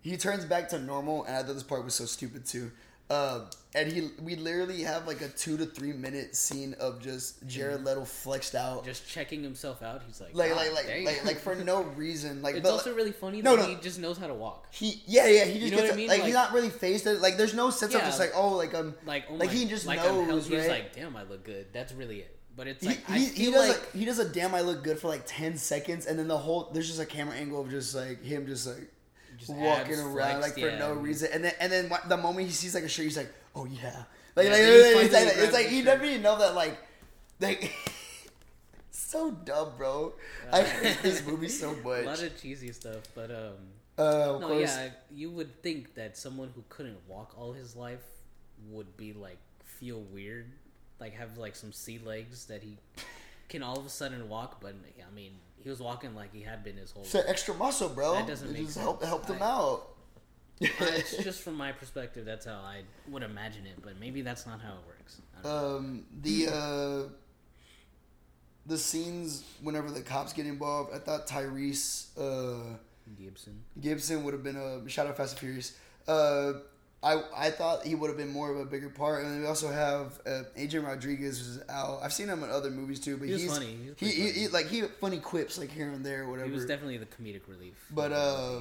He turns back to normal, and I thought this part was so stupid too. Uh, and he we literally have like a two to three minute scene of just Jared Leto flexed out, just checking himself out. He's like, like like like, like like for no reason. Like It's also really funny No, that no. he just knows how to walk. He yeah yeah he just know what gets I mean? like, Like- he's not really faced it like there's no sense of just like oh like um Like, oh like my, he just like knows He's right like, damn, I look good. That's really it. But it's he, like he, feel he does like a, he does a damn I look good for like ten seconds and then the whole there's just a camera angle of just like him just like Just walking around like for no reason and then and then the moment he sees like a shirt he's like oh yeah like, Yeah, like, it's like, it's like he shirt. never even know that like like so dumb bro I hate this movie so much. a lot of cheesy stuff. But um, uh, no, course yeah, you would think that someone who couldn't walk all his life would be like feel weird, like have like some sea legs that he can all of a sudden walk. But I mean, he was walking like he had been his whole. it's an extra muscle bro That doesn't it make just sense. helped him I- out it's just from my perspective. That's how I would imagine it, but maybe that's not how it works. I don't know. um, the uh, the scenes whenever the cops get involved, I thought Tyrese uh, Gibson. Gibson would have been a shout out Fast and Furious. Uh, I I thought he would have been more of a bigger part, and then we also have uh, Adrian Rodriguez who's out. I've seen him in other movies too, but He he's funny. He he, funny. he- like he funny quips like here and there, whatever. He was definitely the comedic relief. But uh,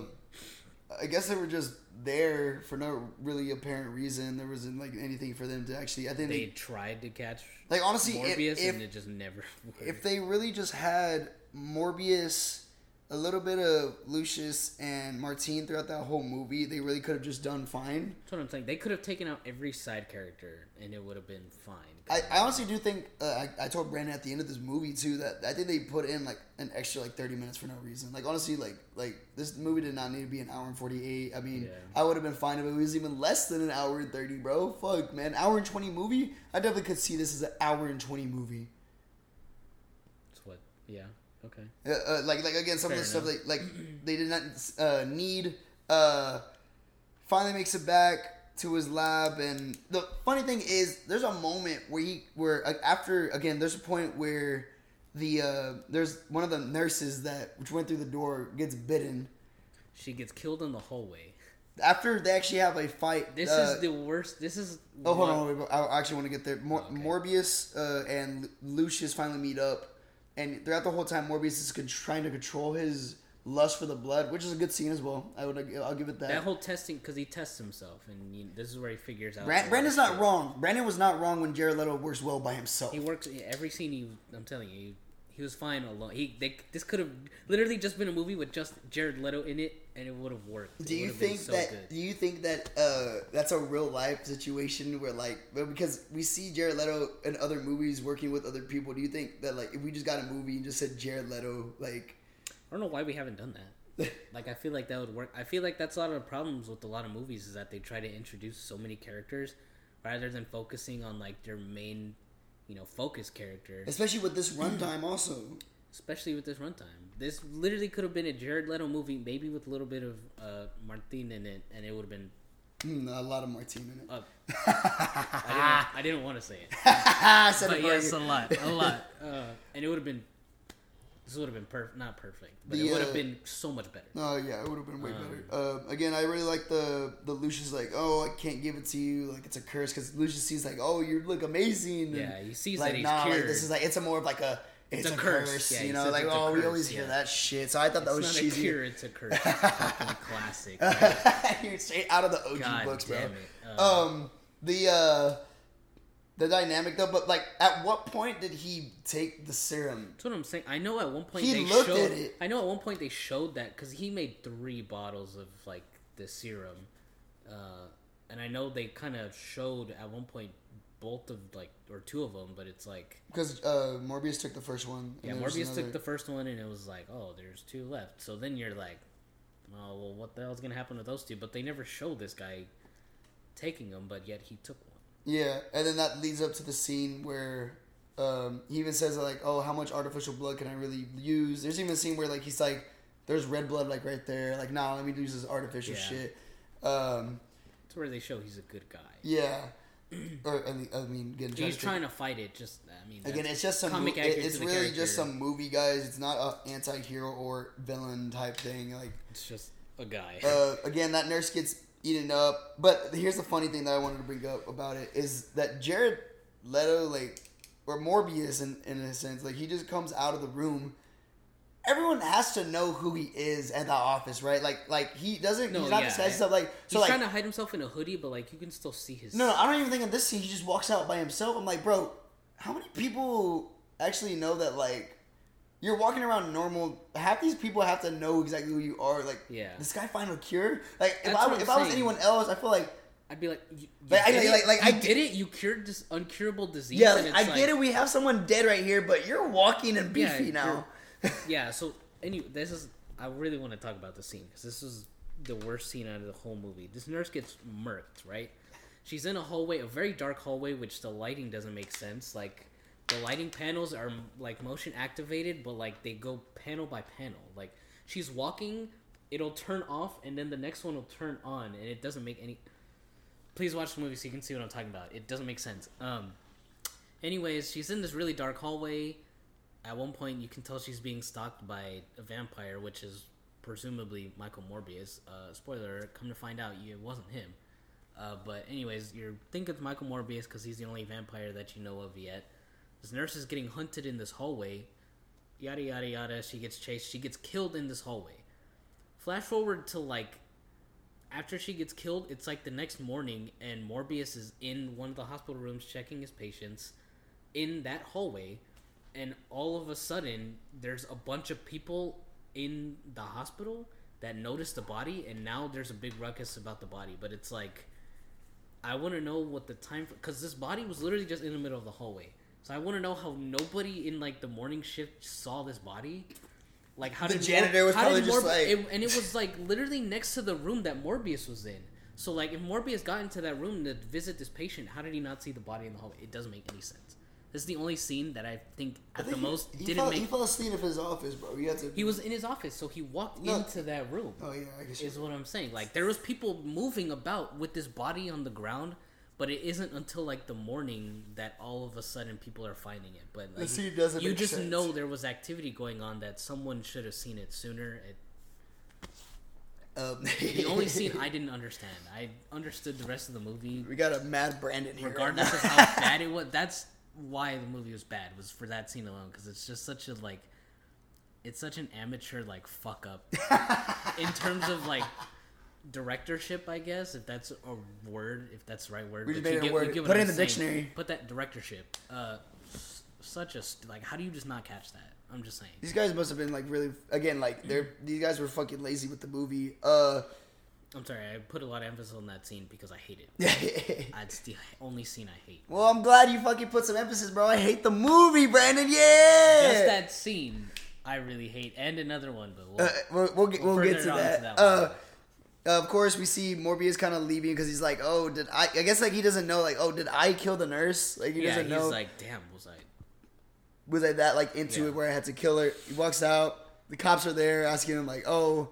I guess they were just there for no really apparent reason. There wasn't like anything for them to actually. I think they they, tried to catch like honestly, if, Morbius, if and it just never. Worked. if they really just had Morbius, a little bit of Lucius and Martine throughout that whole movie, they really could have just done fine. That's what I'm saying. They could have taken out every side character, and it would have been fine. I, I honestly do think uh, I, I told Brandon at the end of this movie too that I think they put in like an extra like thirty minutes for no reason. Like honestly, like like this movie did not need to be an hour and forty eight. I mean, Yeah. I would have been fine if it was even less than an hour and thirty, bro. Fuck, man, hour and twenty movie. I definitely could see this as an hour and twenty movie. That's what. Yeah. Okay. Uh, uh, like like again, some of the Fair stuff like like they did not uh, need. Uh, finally makes it back to his lab, and the funny thing is, there's a moment where he where after again, there's a point where the uh, there's one of the nurses that which went through the door gets bitten. She gets killed in the hallway. After they actually have a fight, This uh, is the worst. This is. Oh, hold on. Wait, I actually want to get there. Mor- Okay. Morbius uh, and Lucius finally meet up, and throughout the whole time, Morbius is con- trying to control his lust for the blood, which is a good scene as well. I would I'll give it that. That whole testing because he tests himself, and you, this is where he figures out. Brand, Brandon's not wrong. Brandon was not wrong when Jared Leto works well by himself. He works every scene. He, I'm telling you, he, was fine alone. He they, this could have literally just been a movie with just Jared Leto in it, and it would have worked. Do you think so that? good. Do you think that uh, that's a real life situation where like because we see Jared Leto in other movies working with other people? Do you think that like if we just got a movie and just said Jared Leto like I don't know why we haven't done that. like I feel like that would work. I feel like that's a lot of the problems with a lot of movies is that they try to introduce so many characters rather than focusing on like their main, you know, focus character. especially with this runtime also? Especially with this runtime, this literally could have been a Jared Leto movie, maybe with a little bit of uh, Martin in it, and it would have been. Mm, a lot of Martine in it. Uh, I didn't, I didn't want to say it, I said but it yes, a lot, a lot, uh, and it would have been. This would have been perfect, not perfect, but The, it would have uh, been so much better. Oh yeah, it would have been way Um, better. Uh, again, I really like the the Lucius like, oh, I can't give it to you, like it's a curse because Lucius sees like, oh, you look amazing. Yeah, he sees like, that he's nah, like, this is like it's a more of like a it's, It's a, a curse, curse. Yeah, you know, like oh, we curse, always hear that shit. So I thought that It's was not cheesy. a cure, it's a curse. It's classic. You're straight out of the OG God books, bro. it. Uh, Um, the uh, the dynamic though, but like, at what point did he take the serum? That's what I'm saying. I know at one point He they looked showed. at it. I know at one point they showed that because he made three bottles of like the serum, uh, and I know they kind of showed at one point both of like or two of them, but it's like Because uh, Morbius took the first one. and yeah, Morbius another- took the first one and it was like oh, there's two left. So then you're like, oh well, what the hell's gonna happen with those two? But they never showed this guy taking them, but yet he took one. Yeah, and then that leads up to the scene where um, he even says like, "Oh, how much artificial blood can I really use?" There's even a scene where like he's like, "There's red blood like right there." Like, nah, let me use this artificial Yeah. shit. Um, It's where they show he's a good guy. yeah, or I mean, I mean again, He's to- trying to fight it. Just I mean, Again, it's just some. comic mo- it- it's really character. just some movie guys. It's not a anti-hero or villain type thing. Like, It's just a guy. uh, again, that nurse gets eaten up. But here's the funny thing that I wanted to bring up about it is that Jared Leto, like, or Morbius, in, in a sense, like, he just comes out of the room. Everyone has to know who he is at the office, right? Like, like he doesn't. No, he's not yeah. disguising stuff. Like, He's so like, trying to hide himself in a hoodie, but like you can still see his. no, no, I don't even think in this scene he just walks out by himself. I'm like, bro, how many people actually know that like you're walking around normal? Half these people have to know exactly who you are. Like, Yeah. this guy find a cure. Like, if That's I what I'm if I was anyone else, I feel like I'd be like, you, you Like, I- like- like, you I did it. You cured this uncurable disease. yeah, like, I it's get it. We have someone dead right here, but you're walking and Yeah, beefy now. Yeah. So anyway, this is. I really want to talk about the scene because this is the worst scene out of the whole movie. This nurse gets murked, right? She's in a hallway, a very dark hallway, which the lighting doesn't make sense. Like the lighting panels are like motion activated, but like they go panel by panel. Like she's walking, it'll turn off, and then the next one will turn on, and it doesn't make any. Please watch the movie so you can see what I'm talking about. It doesn't make sense. Um. Anyways, she's in this really dark hallway. At one point, you can tell she's being stalked by a vampire, which is presumably Michael Morbius. Uh, spoiler: come to find out, it wasn't him. Uh, but anyways, you think it's Michael Morbius because he's the only vampire that you know of yet. This nurse is getting hunted in this hallway. Yada yada yada. She gets chased. She gets killed in this hallway. Flash forward to like after she gets killed, it's like the next morning, and Morbius is in one of the hospital rooms checking his patients in that hallway, and all of a sudden, there's a bunch of people in the hospital that notice the body, and now there's a big ruckus about the body. But it's like, I want to know what the time because this body was literally just in the middle of the hallway. So I want to know how nobody in like the morning shift saw this body. Like how The did janitor was how probably did just like- it, and it was like literally next to the room that Morbius was in. So like if Morbius got into that room to visit this patient, how did he not see the body in the hallway? It doesn't make any sense. This is the only scene that I think I at think the he- most he, didn't fell, make. he fell asleep in his office, bro. You had to. He was in his office, so he walked No. into that room. Oh yeah, I guess. Is what I'm saying. Like there was people moving about with this body on the ground, but it isn't until like the morning that all of a sudden people are finding it. But like, doesn't you just sense. know there was activity going on that someone should have seen it sooner. It, Um, the only scene I didn't understand. I understood the rest of the movie, we got a mad Brandon here. regardless of how bad it was. That's why the movie was bad was for that scene alone because it's just such a like. it's such an amateur like fuck up in terms of like directorship, I guess if that's a word, if that's the right word. We just made you it a word. Put it I'm in the saying. dictionary. Put that directorship. Uh, s- such a st- like. How do you just not catch that? I'm just saying. These guys must have been like really again like they're these guys were fucking lazy with the movie. Uh, I'm sorry. I put a lot of emphasis on that scene because I hate it. It's the only scene I hate. Well, I'm glad you fucking put some emphasis, bro. I hate the movie, Brandon. Yeah. Just that scene, I really hate, and another one, but we'll, Uh, we'll, we'll get, we'll get to on to that. that uh, of course, we see Morbius kind of leaving because he's like, "Oh, did I?" I guess like he doesn't know, like, "Oh, did I kill the nurse?" Like he yeah, doesn't know. he's know. like, damn, was I? was I that like into Yeah. it where I had to kill her? He walks out. The cops are there asking him like, "Oh,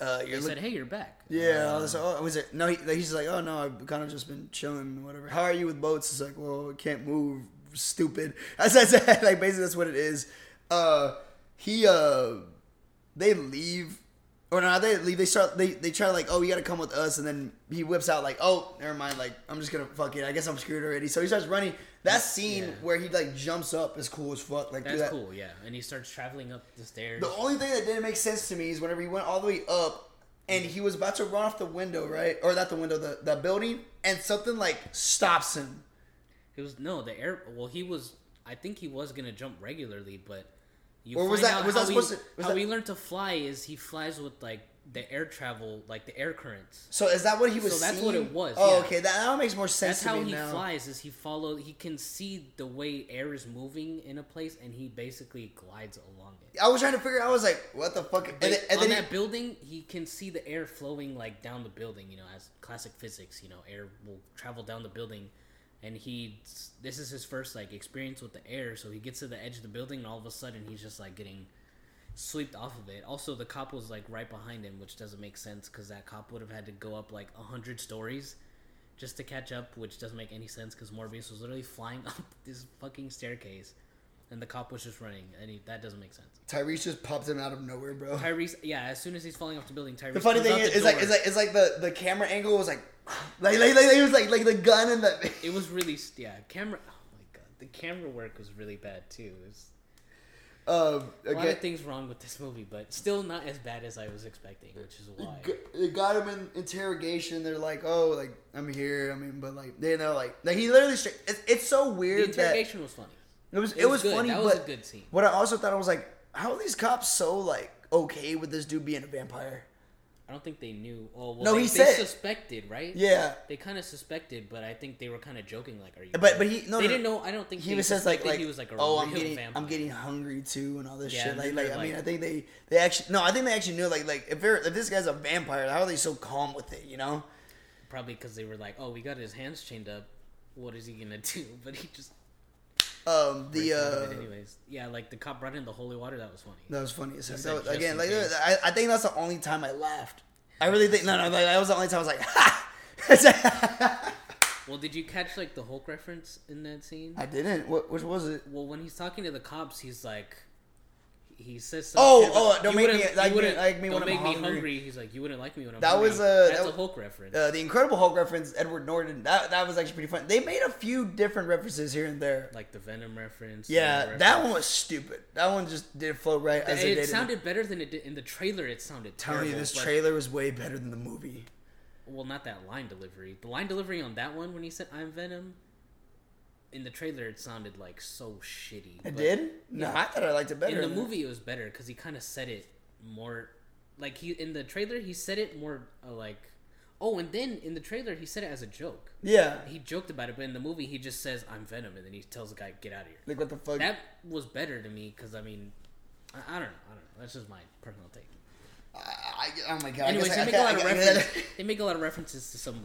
uh, He you're said, hey, you're back. yeah." Uh, this- oh, was it? No, he, he's just like, "Oh no, I've kind of just been chilling, whatever." How are you with boats? It's like, "Well, I can't move." Stupid. As I said, like basically that's what it is. Uh, he uh, they leave. Or no, they leave. They start. They they try like, oh, you gotta come with us, and then he whips out like, oh, never mind. Like, I'm just gonna fuck it. I guess I'm screwed already. So he starts running. That scene Yeah. where he like jumps up is cool as fuck. Like That's that. cool, yeah. And he starts traveling up the stairs. The only thing that didn't make sense to me is whenever he went all the way up and he was about to run off the window, right? Or not the window, the, the building, and something like stops him. It was no the air. Well, he was. I think he was gonna jump regularly, but you Or was that- was how that supposed to- was how that- he learned to fly is he flies with like the air travel, like the air currents. So is that what he was So that's seeing? what it was, Oh, yeah. okay. That, that makes more sense That's how he now. flies. Is he follow? He can see the way air is moving in a place, and he basically glides along it. I was trying to figure. I was like, what the fuck? And then, and on then that he, building, he can see the air flowing like down the building. You know, as classic physics, you know, air will travel down the building, and he this is his first like experience with the air. So he gets to the edge of the building, and all of a sudden he's just like getting swept off of it. Also, the cop was like right behind him, which doesn't make sense because that cop would have had to go up like a hundred stories just to catch up, which doesn't make any sense because Morbius was literally flying up this fucking staircase, and the cop was just running, and he, that doesn't make sense. Tyrese just popped him out of nowhere, bro. Tyrese, yeah, as soon as he's falling off the building, Tyrese. The funny thing is, the it's like it's like it's like the the camera angle was like, like like, like it was like like the gun and the. it was really yeah. Camera. Oh my god, the camera work was really bad too. It was Um, a lot of things wrong with this movie, but still not as bad as I was expecting, which is why. They got him in interrogation. They're like, "Oh, like I'm here." I mean, but like they know, like, like he literally. Straight, it's, it's so The weird that interrogation was funny. It was. it It, was was, funny, That was but a good scene. what I also thought I was like, how are these cops so like okay with this dude being a vampire? I don't think they knew. Oh, well, No, they, he they said- suspected, right? Yeah, They kind of suspected, but I think they were kind of joking, like, "Are you?" but but he no, they no, didn't know. I don't think He was says like like he was like a oh real I'm getting vampire. I'm getting hungry too and all this Yeah, shit and like like I mean I think they they actually no I think they actually knew like like if they're if this guy's a vampire how are they so calm with it you know Probably because they were like, "Oh, we got his hands chained up. What is he gonna do?" But he just um the breaks out of uh anyways. Yeah, like the cop brought in the holy water. That was funny. that was funny as heck. That was- again like case. I, I think that's the only time I laughed I really think no no like, that was the only time I was like ha Well, did you catch like the Hulk reference in that scene? I didn't what which was it Well, when he's talking to the cops, he's like, he says, Oh, something oh, about, don't "You make me- wouldn't- like me- wouldn't- like me don't when I'm make me hungry." hungry." He's like, "You wouldn't like me when I'm That hungry." was, uh, that's that- a Hulk reference. uh, the Incredible Hulk reference Edward Norton that that was actually pretty fun they made a few different references here and there like the Venom reference. yeah the that reference. one was stupid that one just didn't flow right as it, It, sounded better than it did in the trailer. It sounded terrible. you this but- trailer was way better than the movie. Well, not that line delivery. The line delivery on that one when he said "I'm Venom." In the trailer, it sounded like so shitty. It did? No, I thought I liked it better. In the movie, it was better because he kind of said it more. Like he in the trailer, he said it more uh, like. Oh, and then in the trailer, he said it as a joke. Yeah. He joked about it, but in the movie, he just says, "I'm Venom," and then he tells the guy, "Get out of here." Like what the fuck? That was better to me because I mean, I, I don't know, I don't know. That's just my personal take. I, I, oh my god. Anyways, guess they I- make I a lot of I- I- references. They make a lot of references to some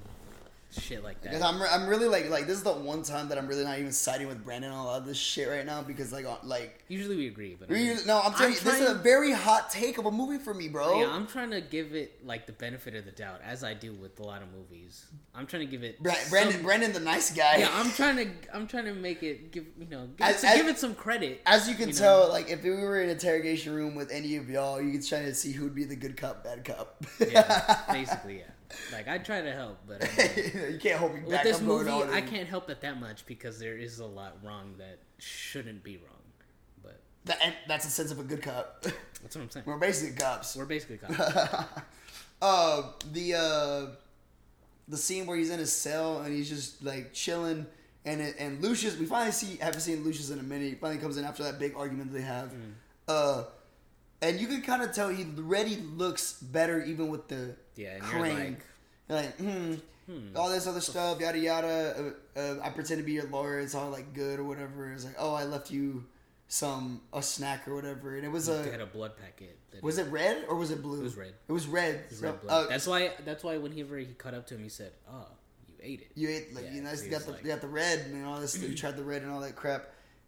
shit like that. Because I'm, re- I'm really like like this is the one time that I'm really not even siding with Brandon on a lot of this shit right now because like on- like Usually we agree, but I mean, no I'm telling you this is a very hot take of a movie for me, bro. Yeah, I'm trying to give it like the benefit of the doubt, as I do with a lot of movies. I'm trying to give it Bra- Brandon some- Brandon the nice guy. yeah, I'm trying to I'm trying to make it give you know give, As- it, as- give it some credit. As you can know? tell, like if we were in an interrogation room with any of y'all, you could try to see who'd be the good cop, bad cop. yeah, basically, yeah. Like I try to help, but I mean, you can't hold me with this I'm movie, I can't help it that much because there is a lot wrong that shouldn't be wrong. But That, that's the sense of a good cop. That's what I'm saying. We're basically cops. We're basically cops. Uh, the uh, the scene where he's in his cell and he's just like chilling, and it, and Lucius, we finally see haven't seen Lucius in a minute. He finally comes in after that big argument that they have. Mm. Uh, and you can kind of tell he already looks better even with the Yeah, and you're crane. You're like, hmm, all this other stuff, yada yada. Uh, uh, I pretend to be your lawyer. It's all like good or whatever. It's like, oh, I left you some a snack or whatever, and it was they had a a blood packet. That was it red or was it blue? It was red. It was red. It was So, red uh, that's why. That's why whenever he cut up to him, he said, "Oh, you ate it." You ate like Yeah, you know, you got the like- you got the red and all this. you tried the red and all that crap.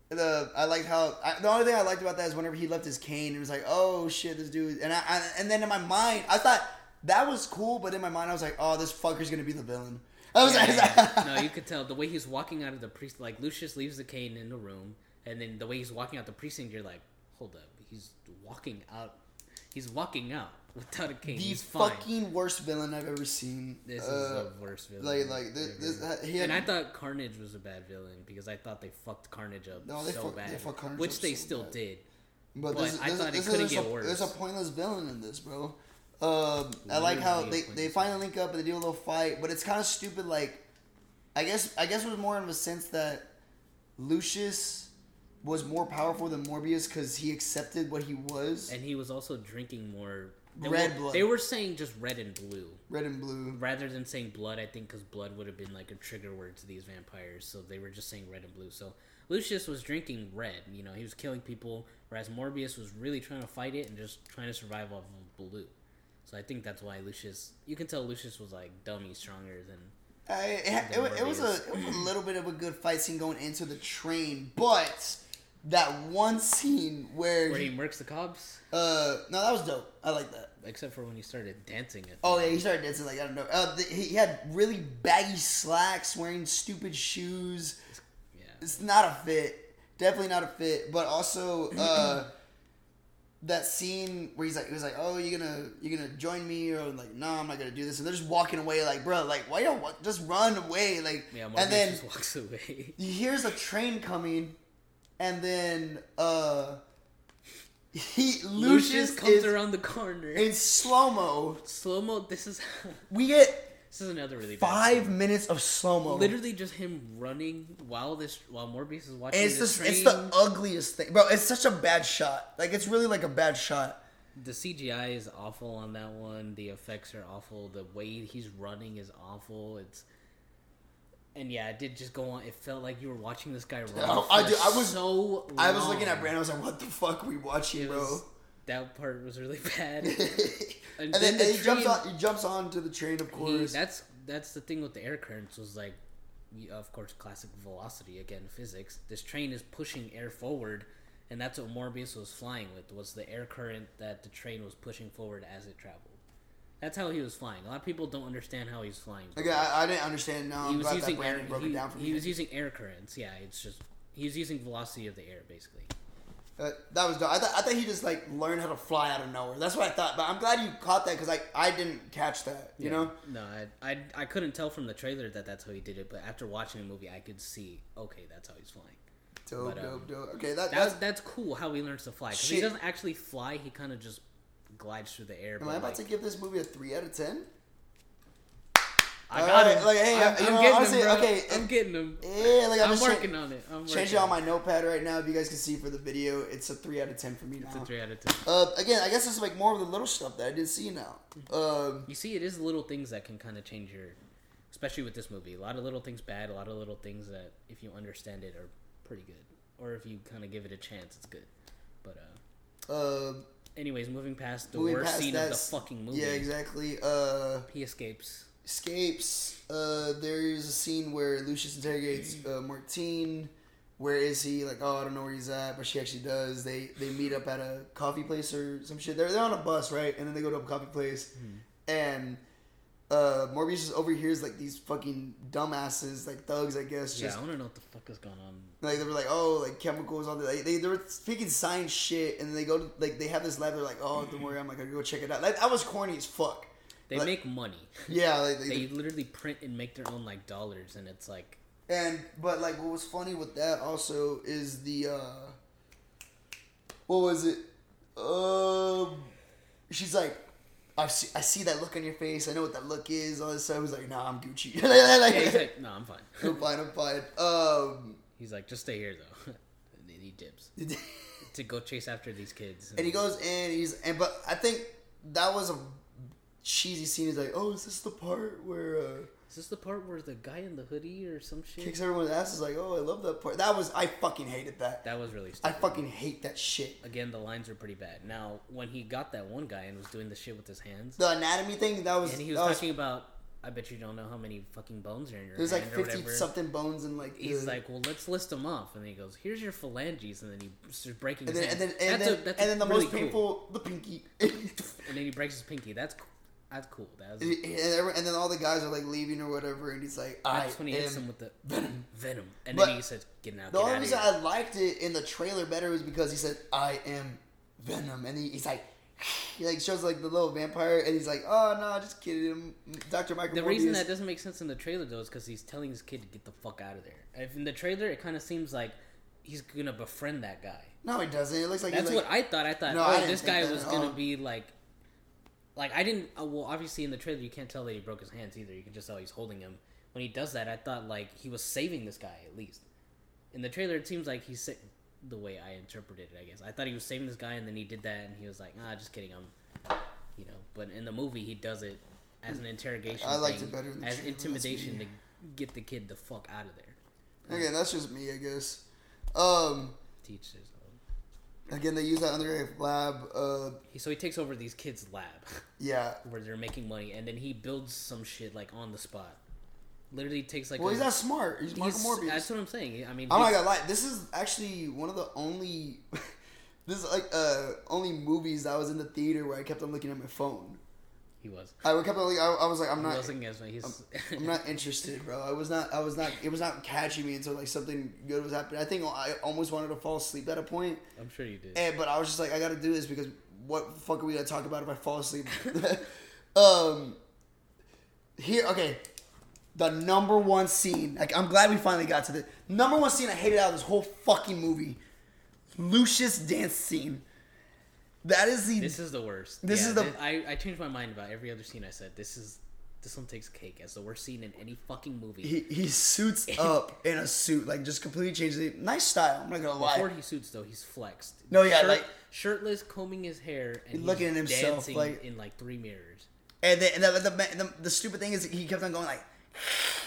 The I liked how I, the only thing I liked about that is whenever he left his cane, it was like, oh shit, this dude. And I, I and then in my mind, I thought that was cool, but in my mind, I was like, oh, this fucker's gonna be the villain. I was like, no, you could tell the way he's walking out of the priest. Like Lucius leaves the cane in the room, and then the way he's walking out the precinct, you're like, hold up, he's walking out. He's walking out without a cane. the fucking worst villain I've ever seen. This Uh, is the worst villain. like like this, this had, and I thought Carnage was a bad villain because I thought they fucked Carnage up No, they so fucked- bad, they fucked Carnage which they so still bad. did. But, But this, I this, thought it couldn't get a, worse. There's a pointless villain in this, bro. Um, I like how they, they finally link up and they do a little fight, but it's kind of stupid. Like, I guess I guess it was more in the sense that Lucius was more powerful than Morbius because he accepted what he was, And he was also drinking more they Red were, blood. They were saying just red and blue. red and blue. rather than saying blood, I think because blood would have been like a trigger word to these vampires, so they were just saying red and blue. So Lucius was drinking red, you know, he was killing people, whereas Morbius was really trying to fight it and just trying to survive off of blue. So I think that's why Lucius, you can tell Lucius was like dummy stronger than. I, it, it, it was a it was a little bit of a good fight scene going into the train, but that one scene where, Where he, murks the cops, uh no that was dope. I like that. except for when he started dancing at. Oh yeah, he started dancing like I don't know. Uh, the, he had really baggy slacks, wearing stupid shoes. yeah. It's not a fit. Definitely not a fit. But also uh, that scene where he's like, he was like, "Oh, you gonna you gonna join me?" Or like, "No, I'm not gonna do this." And they're just walking away, like, bro, like, why you don't just run away? Like, Yeah, Morbius and then just walks away. he hears a train coming, and then uh, he Lucius Lucius comes around the corner. in slow mo. Slow mo. This is We get this is another really bad five minutes of slow mo. literally just him running while this while Morbius is watching And it's this just train. it's the ugliest thing, bro. It's such a bad shot. Like it's really like a bad shot. The CGI is awful on that one. The effects are awful. The way he's running is awful. It's and yeah, it did just go on. It felt like you were watching this guy run. Oh, I do- I was- so. I was looking at long. Brandon. I was like, "What the fuck are we watching, It bro?" was- that part was really bad. and, And then, then the and he jumps on. He jumps onto the train, of He- course. that's that's the thing with the air currents was like, of course, classic velocity again, physics. This train is pushing air forward, and that's what Morbius was flying with was the air current that the train was pushing forward as it traveled. That's how he was flying. A lot of people don't understand how he's flying. Like, I, I didn't understand. Now he was using air. He, it down for he was using air currents. Yeah, it's just he was using velocity of the air basically. Uh, that was dope. I thought I thought he just like learned how to fly out of nowhere. That's what I thought. But I'm glad you caught that because like I didn't catch that. You know. No, I, I I couldn't tell from the trailer that that's how he did it, but after watching the movie, I could see. Okay, that's how he's flying. Dope, But, um, dope, dope. Okay, that, That's that's. that's cool how he learns to fly because he doesn't actually fly. He kind of just glides through the air. Am but, I about like, to give this movie a three out of ten? I All got right, him. like, hey, I'm, you I'm know, getting honestly, him, bro. okay, I'm it- getting him. Yeah, like I'm, I'm just working cha- on it. I'm Changing working it on my notepad right now. If you guys can see for the video, it's a three out of ten for me now. It's a three out of ten. Uh, again, I guess it's like more of the little stuff that I did see now. Um, You see, it is little things that can kind of change your, especially with this movie. A lot of little things bad. A lot of little things that, if you understand it, are pretty good. Or if you kind of give it a chance, it's good. But uh, uh, anyways, moving past the moving worst past scene of the fucking movie. Yeah, exactly. Uh, He escapes. escapes. Uh, there's a scene where Lucius interrogates uh, Martine. Where is he? Like, oh, I don't know where he's at, but she actually does. They they meet up at a coffee place or some shit. They're, they're on a bus, right? And then they go to a coffee place, and uh, Morbius just overhears like these fucking dumbasses, like thugs, I guess. Yeah, Just I want to know what the fuck is going on. Like they were like, oh, like chemicals on the like, they they were speaking science shit, and they go to like they have this lab. They're like, oh, don't worry, I'm like gonna go check it out. Like that was corny as fuck. They Like- make money. Yeah, like they, They literally print and make their own like dollars, and it's like And but like what was funny with that also is the uh what was it? Um, she's like, I see, I see that look on your face. I know what that look is. All this stuff. I was like, Nah, I'm Gucci. Yeah, he's like, no, I'm fine. I'm fine. I'm fine. Um, He's like, just stay here though. and then he dips to go chase after these kids. and he goes in. He's and but I think that was a cheesy scene. He's like, oh, is this the part where? uh Is this the part where the guy in the hoodie or some shit? kicks everyone's ass is like, oh, I love that part. That was I fucking hated that. That was really Stupid. I fucking hate that shit. Again, the lines are pretty bad. Now, when he got that one guy and was doing the shit with his hands, The anatomy thing that was. and he was talking about, I bet you don't know how many fucking bones are in your There's like fifty something bones and like. He's the- like, well, let's list them off, and then he goes, "Here's your phalanges," and then he starts breaking and his then and then and then, a- and then the really most cool. painful, the pinky. And then he breaks his pinky. That's cool. That's cool. That was. and, and then all the guys are like leaving or whatever, and he's like, I That's when he hits am him with the Venom. venom, and But then he says, "Get out, The get only out reason here." I liked it in the trailer better was because he said, "I am Venom," and he, he's like, he like shows like the little vampire, and he's like, "Oh no, just kidding." Doctor Michael. The reason that doesn't make sense in the trailer though is because he's telling his kid to get the fuck out of there. If in the trailer, it kind of seems like he's gonna befriend that guy. no, he doesn't. It looks like That's like, what I thought. I thought, No, oh, didn't this guy was gonna be like, like I didn't. Uh, well, obviously in the trailer you can't tell that he broke his hands either. You can just tell he's holding him. When he does that, I thought like he was saving this guy at least. In the trailer, it seems like he's the way I interpreted it. I guess I thought he was saving this guy, and then he did that, and he was like, "Ah, just kidding, I'm," you know. But in the movie, he does it as an interrogation. I liked thing, it better the as intimidation to get the kid the fuck out of there. okay, that's just me, I guess. Um, Teach his own. again, they use that under lab. Uh, He, so he takes over these kids' lab. yeah. where they're making money, and then he builds some shit like on the spot. Literally takes like. Well, a, he's not smart. He's Michael he's- Morbius. That's what I'm saying. I mean, I'm not gonna lie. This is actually one of the only. this is like uh only movies that I was in the theater where I kept on looking at my phone. he was. I kept on. Looking, I, I was like, I'm not. he's. I'm not interested, bro. I was not. I was not. It was not catching me until like something good was happening. I think I almost wanted to fall asleep at a point, I'm sure you did. and but I was just like, I got to do this because what fuck are we gonna talk about if I fall asleep? um, here, okay. The number one scene. Like, I'm glad we finally got to the number one scene. I hated out of this whole fucking movie. Lucius dance scene. That is the This is the worst. This Yeah, is the- thi- I I changed my mind about every other scene I said. This is this one takes cake as the worst scene in any fucking movie. he he suits up in a suit, like just completely changes it. Nice style. I'm not gonna lie. Before he suits though, he's flexed. No, yeah, like- shirtless, combing his hair, and looking at himself, dancing like- in like three mirrors. And then and the, the, the, the stupid thing is he kept on going like,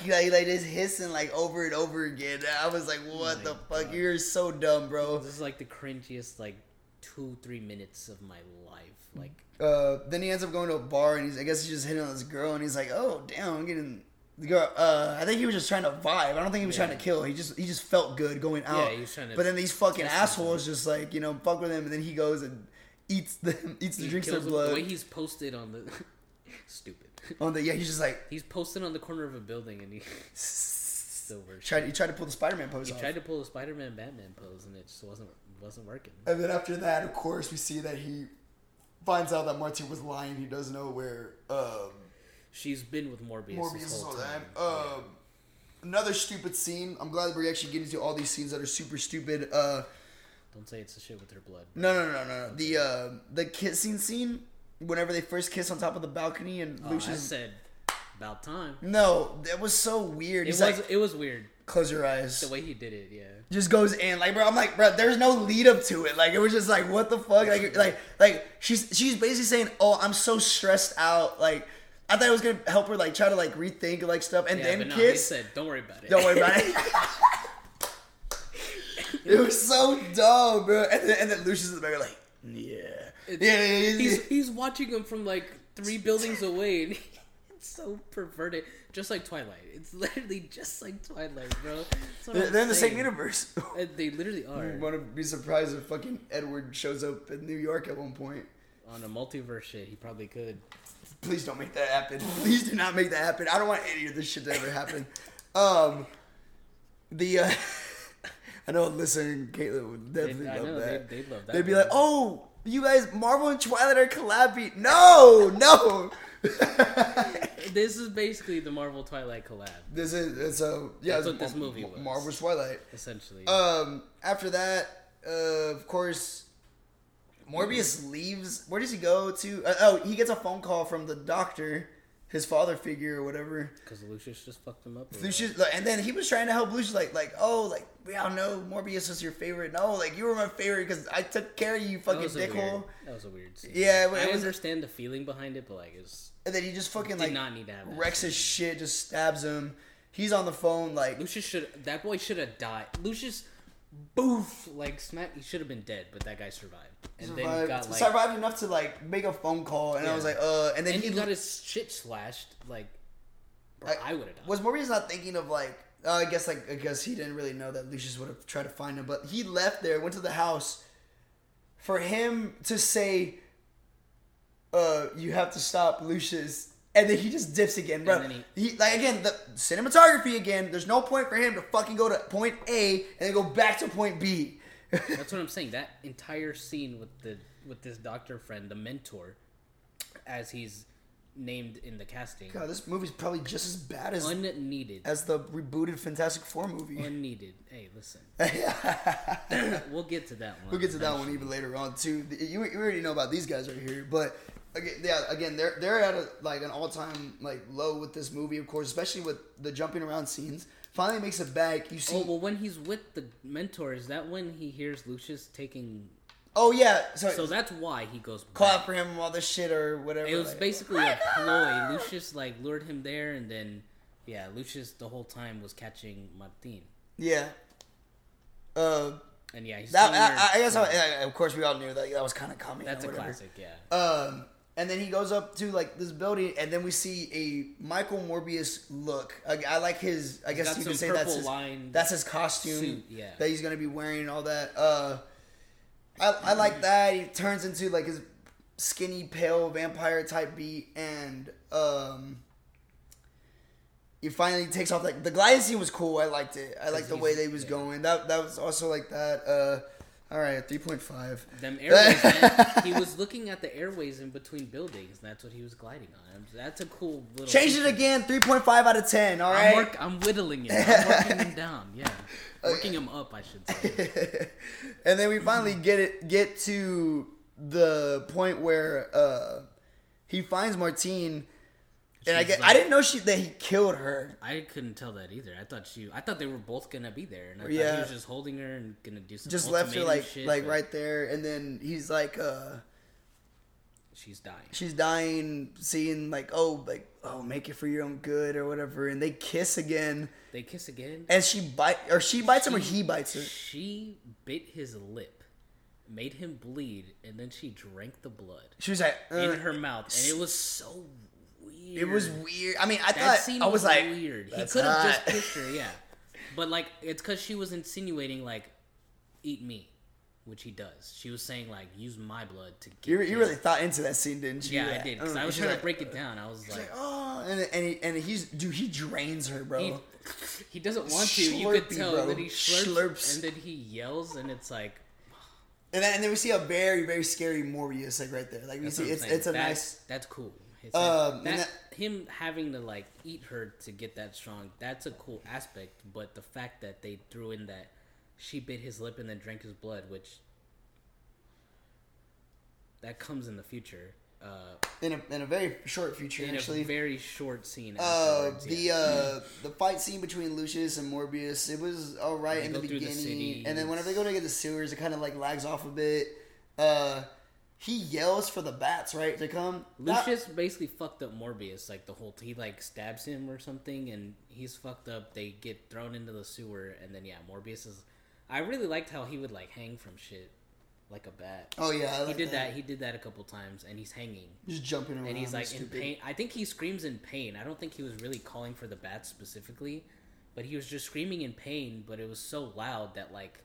like, like just hissing like over and over again. I was like, what my the fuck? God. You're so dumb, bro. This is like the cringiest like two three minutes of my life. Like Uh, then he ends up going to a bar and he's I guess he's just hitting on this girl and he's like, oh damn, I'm getting. The girl, uh, I think he was just trying to vibe. I don't think he was Yeah. trying to kill. He just he just felt good going out. Yeah, he was trying to But then these fucking assholes just like you know fuck with him, and then he goes and eats them, eats the he drinks their blood. The way he's posted on the stupid. on the yeah, he's just like He's posted on the corner of a building and he the worst. tried. He tried to pull the Spider Man pose He off. tried to pull a Spider-Man Batman pose and it just wasn't wasn't working. And then after that, of course, we see that he finds out that Martin was lying. He doesn't know where um, She's been with Morbius, Morbius this whole time. time. Um, another stupid scene. I'm glad that we're actually getting to all these scenes that are super stupid. Uh, Don't say it's the shit with her blood. no, no, no, no, no. The uh, the kissing scene. Whenever they first kiss on top of the balcony and Oh, I Lucius. said about time. no, that was so weird. It He's was like, it was weird close your eyes. the way he did it. Yeah. just goes in like bro i'm like bro there's no lead up to it like it was just like what the fuck like like like she's she's basically saying oh i'm so stressed out like i thought it was gonna help her like try to like rethink like stuff and Yeah, then but no, kiss he said, "Don't worry about it." don't worry about it it was so dumb bro and then, and then lucius in the back like yeah, It's- yeah, yeah, yeah. He's he's watching him from like three buildings away, and it's so perverted, just like Twilight. It's literally just like Twilight, bro. They're, they're in the same universe Uh, They literally are You want to be surprised if fucking edward shows up in new york at one point on a multiverse shit. He probably could. Please don't make that happen. Please do not make that happen. I don't want any of this shit to ever happen. Um, the uh, I know Listen, Caitlin would definitely They- love know, that. they- they'd love that They'd be one. like, "Oh, you guys, Marvel and Twilight are collabing." No, no. This is basically the Marvel Twilight collab, this is it's a yeah. That's it's what this Mar- movie was. Marvel's Twilight. essentially. Um, after that, uh, of course, Morbius leaves. Where does he go to? Uh, oh, he gets a phone call from the doctor, his father figure or whatever. Because Lucius just fucked him up. Lucius, like, and then he was trying to help Lucius, like, like, oh, like we all know Morbius was your favorite. No, like you were my favorite because I took care of you? That fucking weird. dickhole. That was a weird scene. Yeah, I was- understand the feeling behind it, but like it's And then he just fucking like not need to have that wrecks his shit, just stabs him. He's on the phone, like, Lucius should that boy should have died. Lucius, boof, like smack. He should have been dead, but that guy survived, and then he survived, got like, survived enough to like make a phone call, and I was like, uh, and then and he, he got his shit slashed. Like, bro, I- I, would have died. Was Morbius not thinking of like? Uh, I guess like I guess he didn't really know that Lucius would have tried to find him, but he left there, went to the house. For him to say, "Uh, you have to stop Lucius," and then he just dips again, bro. then He, like again the cinematography again. There's no point for him to fucking go to point A and then go back to point B. That's what I'm saying. That entire scene with the with this doctor friend, the mentor, as he's named in the casting, God, this movie's probably just as bad as unneeded. as the rebooted Fantastic Four movie. Unneeded. Hey, listen. we'll get to that one. We'll get to that one even later on too. You, you already know about these guys right here, but again, yeah, again, they're they're at a, like an all time like low with this movie, of course, especially with the jumping around scenes. Finally makes it back. You see, Oh oh, well, when he's with the mentor, is that when he hears Lucius taking? Oh, yeah, so, So that's why he goes. call back. out for him all this shit or whatever. It was like- basically a ploy. Lucius like lured him there, and then yeah, Lucius the whole time was catching Martin, yeah. Uh, and yeah, he's that I, I guess I, of course we all knew that that was kind of coming. that's a whatever. classic. Yeah, Um, and then he goes up to like this building, and then we see a Michael Morbius look. I, I like his. I guess you can some say that's his, that's his costume suit, yeah. that he's gonna be wearing and all that. Uh, I I like that. He turns into like his skinny, pale vampire type beat, and um. He finally takes off like the gliding scene was cool. I liked it. I liked the way they was yeah. going. That that was also like that. Uh, all right, three point five. them airways. man, he was looking at the airways in between buildings. And that's what he was gliding on. That's a cool little. Change it again. Three point five out of ten. All right. I'm, work, I'm whittling it. I'm working him down. Yeah, working him up. I should say. and then we finally get it get to the point where uh he finds Martine and I get I didn't know she that he killed her. I couldn't tell that either. I thought she. I thought they were both gonna be there, and I thought he was just holding her and gonna do some. Just left her like shit, like but right there and then he's like uh She's dying. she's dying seeing like oh like oh make it for your own good or whatever and they kiss again They kiss again. and she bite or she bites him or he bites her. She bit his lip, made him bleed, and then she drank the blood She was like uh, in her mouth, and it was so weird. it was weird. I mean I That thought I was like weird. He could have just hot." kissed her, yeah. But like, it's because she was insinuating like, "Eat me," which he does. She was saying like, "Use my blood to get." You, you really thought into that scene, didn't you? Yeah, I did. Because Uh, I was trying like- to break it down. I was like, like, oh, and and he, and he's dude, he drains her, bro. he, he doesn't want to. You could tell bro. that he slurps, Slurps. and then he yells, and it's like, and then and then we see a very very scary Morbius like right there. Like we that's see it's it's a That- nice. That's cool. It's Um, that, that- him having to like eat her to get that strong. That's a cool aspect. But the fact that they threw in that she bit his lip and then drank his blood, which that comes in the future. Uh, In a, in a very short future, in actually. a very short scene. uh, the yeah. uh, the fight scene between Lucius and Morbius, it was all right in the through the beginning, and then whenever they go to get the sewers, it kind of like lags off a bit. Uh, he yells for the bats, right, to come. That- Lucius basically fucked up Morbius like the whole. He like stabs him or something, and he's fucked up. They get thrown into the sewer, and then yeah, Morbius is. I really liked how he would like hang from shit like a bat. oh yeah, I he did that. He did that a couple times, and he's hanging, Just jumping around. and he's like in pain. I think he screams in pain. I don't think he was really calling for the bats specifically, but he was just screaming in pain. But it was so loud that like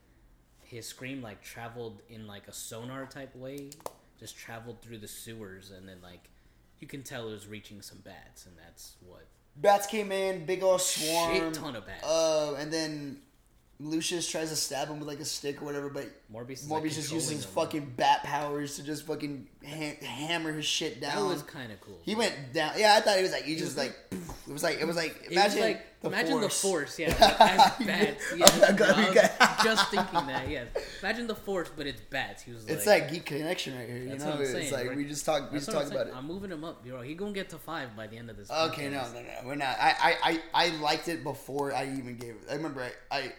his scream like traveled in like a sonar type way, just traveled through the sewers, and then like you can tell it was reaching some bats, and that's what Bats came in, big old swarm. shit ton of bats. Uh, and then Lucius tries to stab him with like a stick or whatever, but Morbius is, like, just uses his fucking bat powers to just fucking ha- hammer his shit down. That was kind of cool. he went down. Yeah, I thought he was like he just like it was like it was like It was imagine like, the imagine force. the force, yeah, like, as bats. Oh Yeah, God, I was just thinking that. Yes, imagine the force, but it's bats. He was It's like, like geek connection right here. You That's know, what I'm it's saying. like we just talk. We just talk about it. I'm moving him up, bro. He gonna get to five by the end of this. Okay, no, podcast. no, no, we're not. I, I, I, I liked it before I even gave it. I remember I, I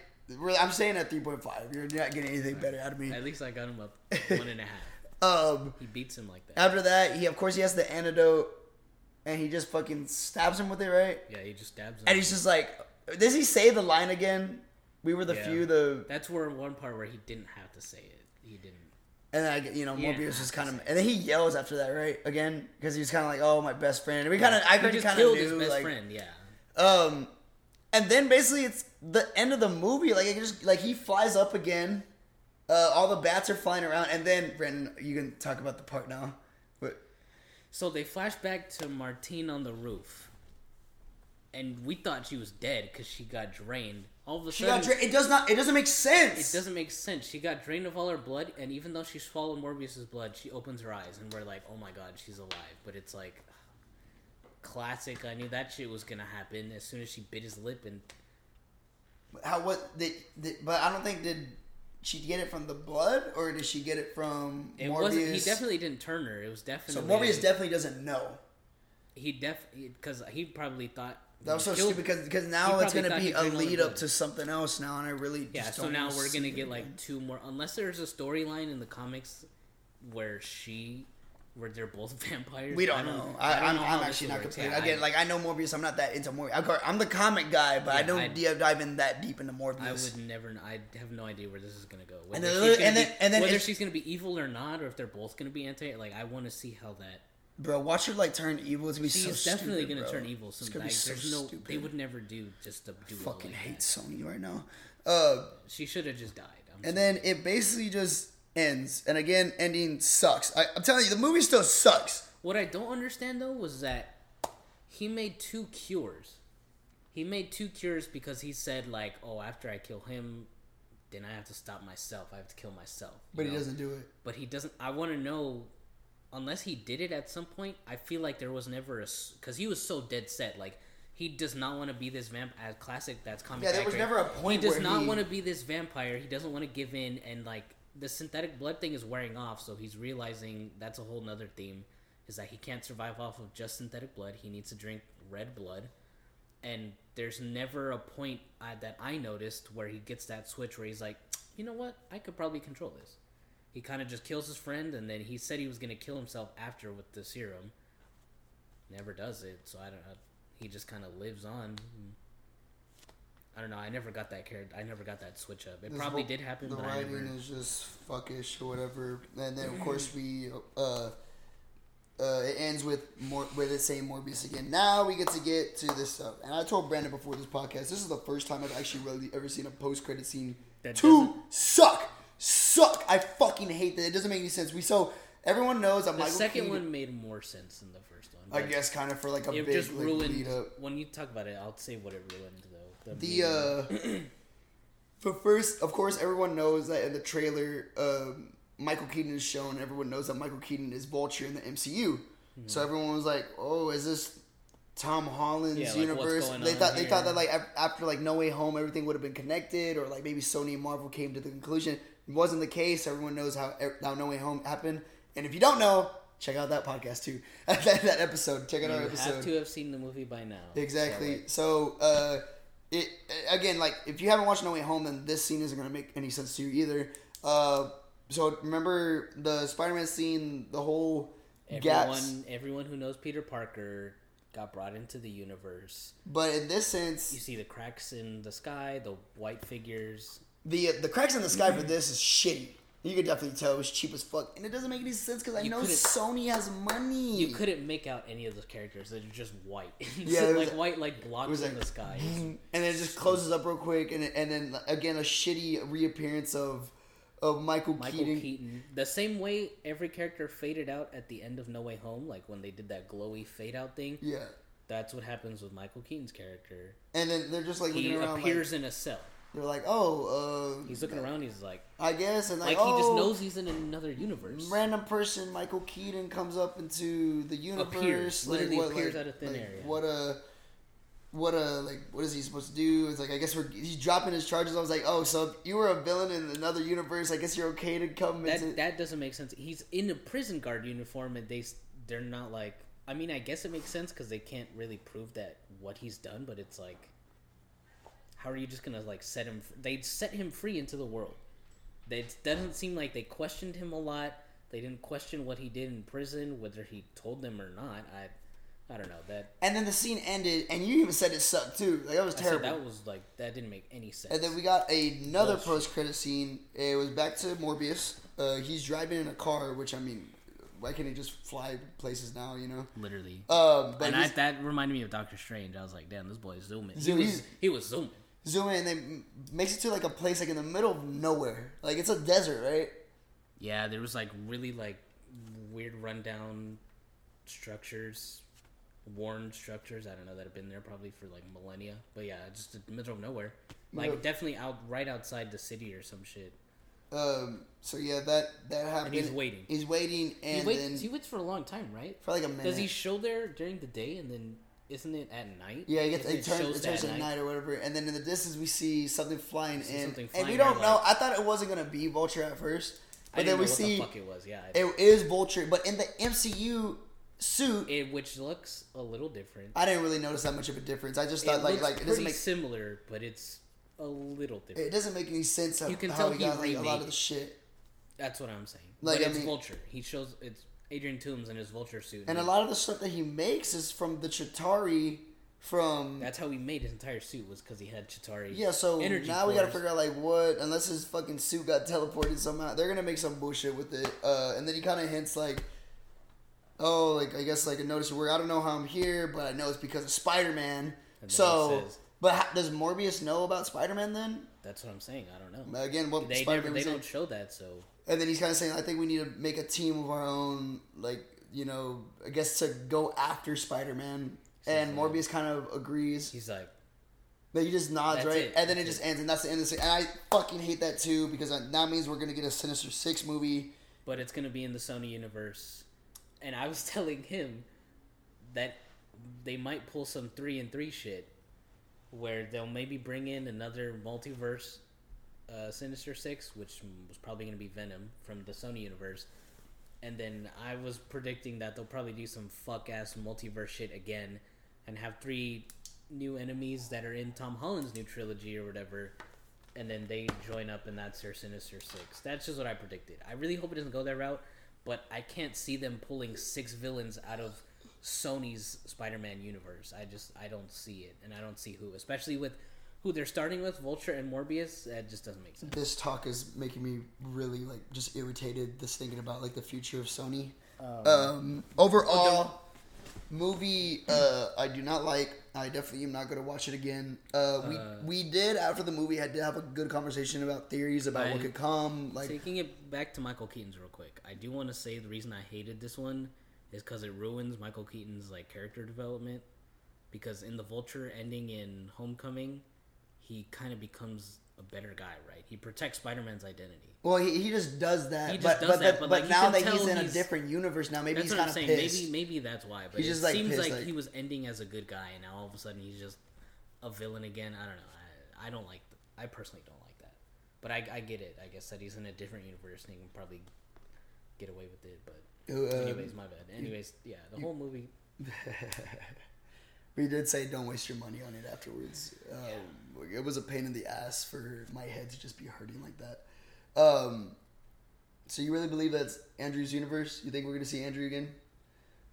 I'm saying at three point five. You're not getting anything better out of me. At least I got him up one and a half. Um, He beats him like that. after that, he of course he has the antidote, and he just fucking stabs him with it, right? Yeah, he just stabs him. And he's just like, does he say the line again? We were the Yeah. few, the That's where one part where he didn't have to say it. He didn't. and then I, you know. Morbius is kind of, and then he yells after that, right? Again, because he was kind of like, oh, my best friend. And we kind of, I just kind of knew, his best like, friend. Yeah. Um, and then basically it's the end of the movie. Like it just like he flies up again. Uh, all the bats are flying around, and then Brandon, you can talk about the part now. But So they flash back to Martine on the roof, and we thought she was dead because she got drained. All of a she sudden, got dra- it does not it doesn't make sense. it doesn't make sense. She got drained of all her blood, and even though she swallowed Morbius's blood, she opens her eyes, and we're like, "Oh my god, she's alive!" But it's like classic. I knew that shit was gonna happen as soon as she bit his lip, and How what did, did but I don't think did she get it from the blood or did she get it from it Morbius? wasn't. He definitely didn't turn her. It was definitely so Morbius definitely doesn't know. He def because he probably thought That was so killed- stupid because because now it's gonna be a drained all the lead up to something else now, and I really Yeah, just so now we're gonna get again. like two more, unless there's a storyline in the comics where she, where they're both vampires. We don't, I know. I, I don't I'm, know how I'm actually not works. complete. Yeah, Again, I- like I know Morbius. I'm not that into Morbius. I'm, I'm the comic guy, but I don't I- dive, in that deep into Morbius. I would never. I have no idea where this is gonna go. Whether then- she's gonna and then- be- and then whether she's gonna be evil or not, or if they're both gonna be anti. Like I want to see how that. Bro, watch her like turn evil. It's gonna be She's so definitely stupid, gonna bro. turn evil. It's gonna be so there's no. stupid. They would never do just to do. it fucking like hate that. Sony right now. Uh, She should have just died. I'm and sorry. then it basically just ends. And again, ending sucks. I, I'm telling you, the movie still sucks. What I don't understand though was that he made two cures. He made two cures because he said like, "Oh, after I kill him, then I have to stop myself. I have to kill myself." But he doesn't do it. But he doesn't. I want to know, unless he did it at some point. I feel like there was never a because he was so dead set. Like he does not want to be this vamp as classic. That's comic. Yeah, there was never a point He does not he- want to be this vampire. He doesn't want to give in, and like the synthetic blood thing is wearing off. So he's realizing that's a whole nother theme. Is that he can't survive off of just synthetic blood. He needs to drink red blood and there's never a point uh, that I noticed where he gets that switch where he's like, you know what, I could probably control this. He kind of just kills his friend, and then he said he was gonna kill himself after with the serum. Never does it, so I don't. know. He just kind of lives on. I don't know. I never got that character. I never got that switch up. It This probably whole- did happen, The but I writing never. is just fuckish or whatever. And then of course we uh uh, it ends with more with it saying Morbius again. Now we get to get to this stuff, and I told Brandon before this podcast. This is the first time I've actually really ever seen a post credit scene That to doesn't- suck, suck. I fucking hate that. It doesn't make any sense. We so everyone knows that The Michael second Keaton- one made more sense than the first one. I guess, kind of for like a it big just like, ruined. up. When you talk about it, I'll say what it ruined. The uh, but first, of course, everyone knows that in the trailer, um, Michael Keaton is shown. Everyone knows that Michael Keaton is Vulture in the MCU. Hmm. So everyone was like, "Oh, is this Tom Holland's Yeah, like, universe?" They thought they thought that like after like No Way Home, everything would have been connected, or like maybe Sony and Marvel came to the conclusion. It wasn't the case. Everyone knows how how No Way Home happened. And if you don't know, check out that podcast too. that, that episode. Check out you our episode. You have to have seen the movie by now. Exactly. So, uh, it again, like if you haven't watched No Way Home, then this scene isn't gonna make any sense to you either. Uh, so remember the Spider-Man scene, the whole gaps. everyone, everyone who knows Peter Parker got brought into the universe. But in this sense, You see the cracks in the sky, the white figures. the the cracks in the sky for this is shitty. You could definitely tell it was cheap as fuck, and it doesn't make any sense because I You know Sony has money. You couldn't make out any of those characters. They're just white. Yeah, like white, like blocks in the sky. and then it just closes up real quick, and and then again a shitty reappearance of of Michael, Keaton. Michael Keaton. Keaton. The same way every character faded out at the end of No Way Home, like when they did that glowy fade out thing. Yeah, That's what happens with Michael Keaton's character. and then they're just like He around, like, appears in a cell. They're like, oh, uh, He's looking around. He's like, I guess, and like, like he just oh, knows he's in another universe. random person Michael Keaton comes up into the universe, Appears. Literally what, appears out of thin like, air. What a, what a like, what is he supposed to do? It's like I guess we're he's dropping his charges. I was like, oh, so you were a villain in another universe. I guess you're okay to come That into. that doesn't make sense. He's in a prison guard uniform, and they they're not like. I mean, I guess it makes sense because they can't really prove that what he's done, but it's like, how are you just gonna like set him? f- They set him free into the world. They, it doesn't seem like they questioned him a lot. They didn't question what he did in prison, whether he told them or not. I, I don't know that. and then the scene ended, and you even said it sucked too. Like that was terrible. that was like that didn't make any sense. And then we got another post credit scene. It was back to Morbius. Uh, he's driving in a car, which I mean, why can't he just fly places now? You know. literally. Um, but and I, that reminded me of Doctor Strange. I was like, damn, this boy is zooming. He was, he was zooming. Zooming and then makes it to like a place like in the middle of nowhere. Like it's a desert, right? Yeah, there was like really like weird rundown structures, worn structures. I don't know that have been there probably for like millennia. But yeah, just the middle of nowhere. Like Yeah. definitely out right outside the city or some shit. Um. So yeah, that that happened. he's waiting. He's waiting, and He and waits. then he waits for a long time, right? for like a minute. Does he show there during the day and then isn't it at night? Yeah, he gets Isn't it turns, it turns at at night or whatever, and then in the distance we see something flying see in, something and we don't know. like- I thought it wasn't gonna be Vulture at first, I but didn't then we know see what the fuck it was. Yeah, it is Vulture, but in the MCU suit, it, which looks a little different. I didn't really notice that much of a difference. I just thought it like like it doesn't make similar, but it's a little different. it doesn't make any sense of You can how tell he got like, a lot of the shit. That's what I'm saying. Like, but I it's mean- Vulture. He shows it's Adrian Toomes in his Vulture suit. And a lot of the stuff that he makes is from the Chitauri from That's how he made his entire suit was because he had Chitauri. Yeah, so energy now we gotta cores. figure out like what unless his fucking suit got teleported somehow. They're gonna make some bullshit with it. Uh, and then he kinda hints like Oh, like I guess like a notice of where I don't know how I'm here, but I know it's because of Spider Man. So but how, does Morbius know about Spider Man then? That's what I'm saying. I don't know. Again, what They never. They don't show that. So And then he's kinda saying, I think we need to make a team of our own, like, you know, I guess to go after Spider Man. And Morbius kind of agrees. he's like, But he just nods, right? it. And then it just ends, and that's the end of the And I fucking hate that too because that means we're gonna get a Sinister Six movie. but it's gonna be in the Sony universe. And I was telling him that they might pull some three and three shit, where they'll maybe bring in another multiverse, uh, Sinister Six, which was probably gonna be Venom from the Sony universe. And then I was predicting that they'll probably do some fuck ass multiverse shit again, and have three new enemies that are in Tom Holland's new trilogy or whatever. And then they join up, and that's their Sinister Six. That's just what I predicted. I really hope it doesn't go that route, but I can't see them pulling six villains out of Sony's Spider-Man universe. I just I don't see it, and I don't see who, especially with who they're starting with, Vulture and Morbius. That just doesn't make sense. This talk is making me really like just irritated. Just thinking about like the future of Sony. Um, overall, movie uh, I do not like. I definitely am not going to watch it again. Uh, we we did after the movie had to have a good conversation about theories about what could come. Like Taking it back to Michael Keaton's real quick, I do want to say the reason I hated this one is because it ruins Michael Keaton's like character development. Because in the Vulture ending in Homecoming, he kind of becomes a better guy, right? He protects Spider-Man's identity. Well, he, he just does that. He but just does but, that, but, but, but like, now that he's in a different universe now, maybe That's he's what kind I'm of saying. pissed. Maybe maybe that's why. But He's it just, like, seems pissed, like, like- he was ending as a good guy, and now all of a sudden he's just a villain again. I don't know. I, I don't like. I personally don't like that. But I, I get it. I guess that he's in a different universe and he can probably get away with it. But Uh, anyways, my bad. Anyways, yeah, the whole movie. We did say don't waste your money on it afterwards. Um, It was a pain in the ass for my head to just be hurting like that. Um, so you really believe that's Andrew's universe? You think we're gonna see Andrew again?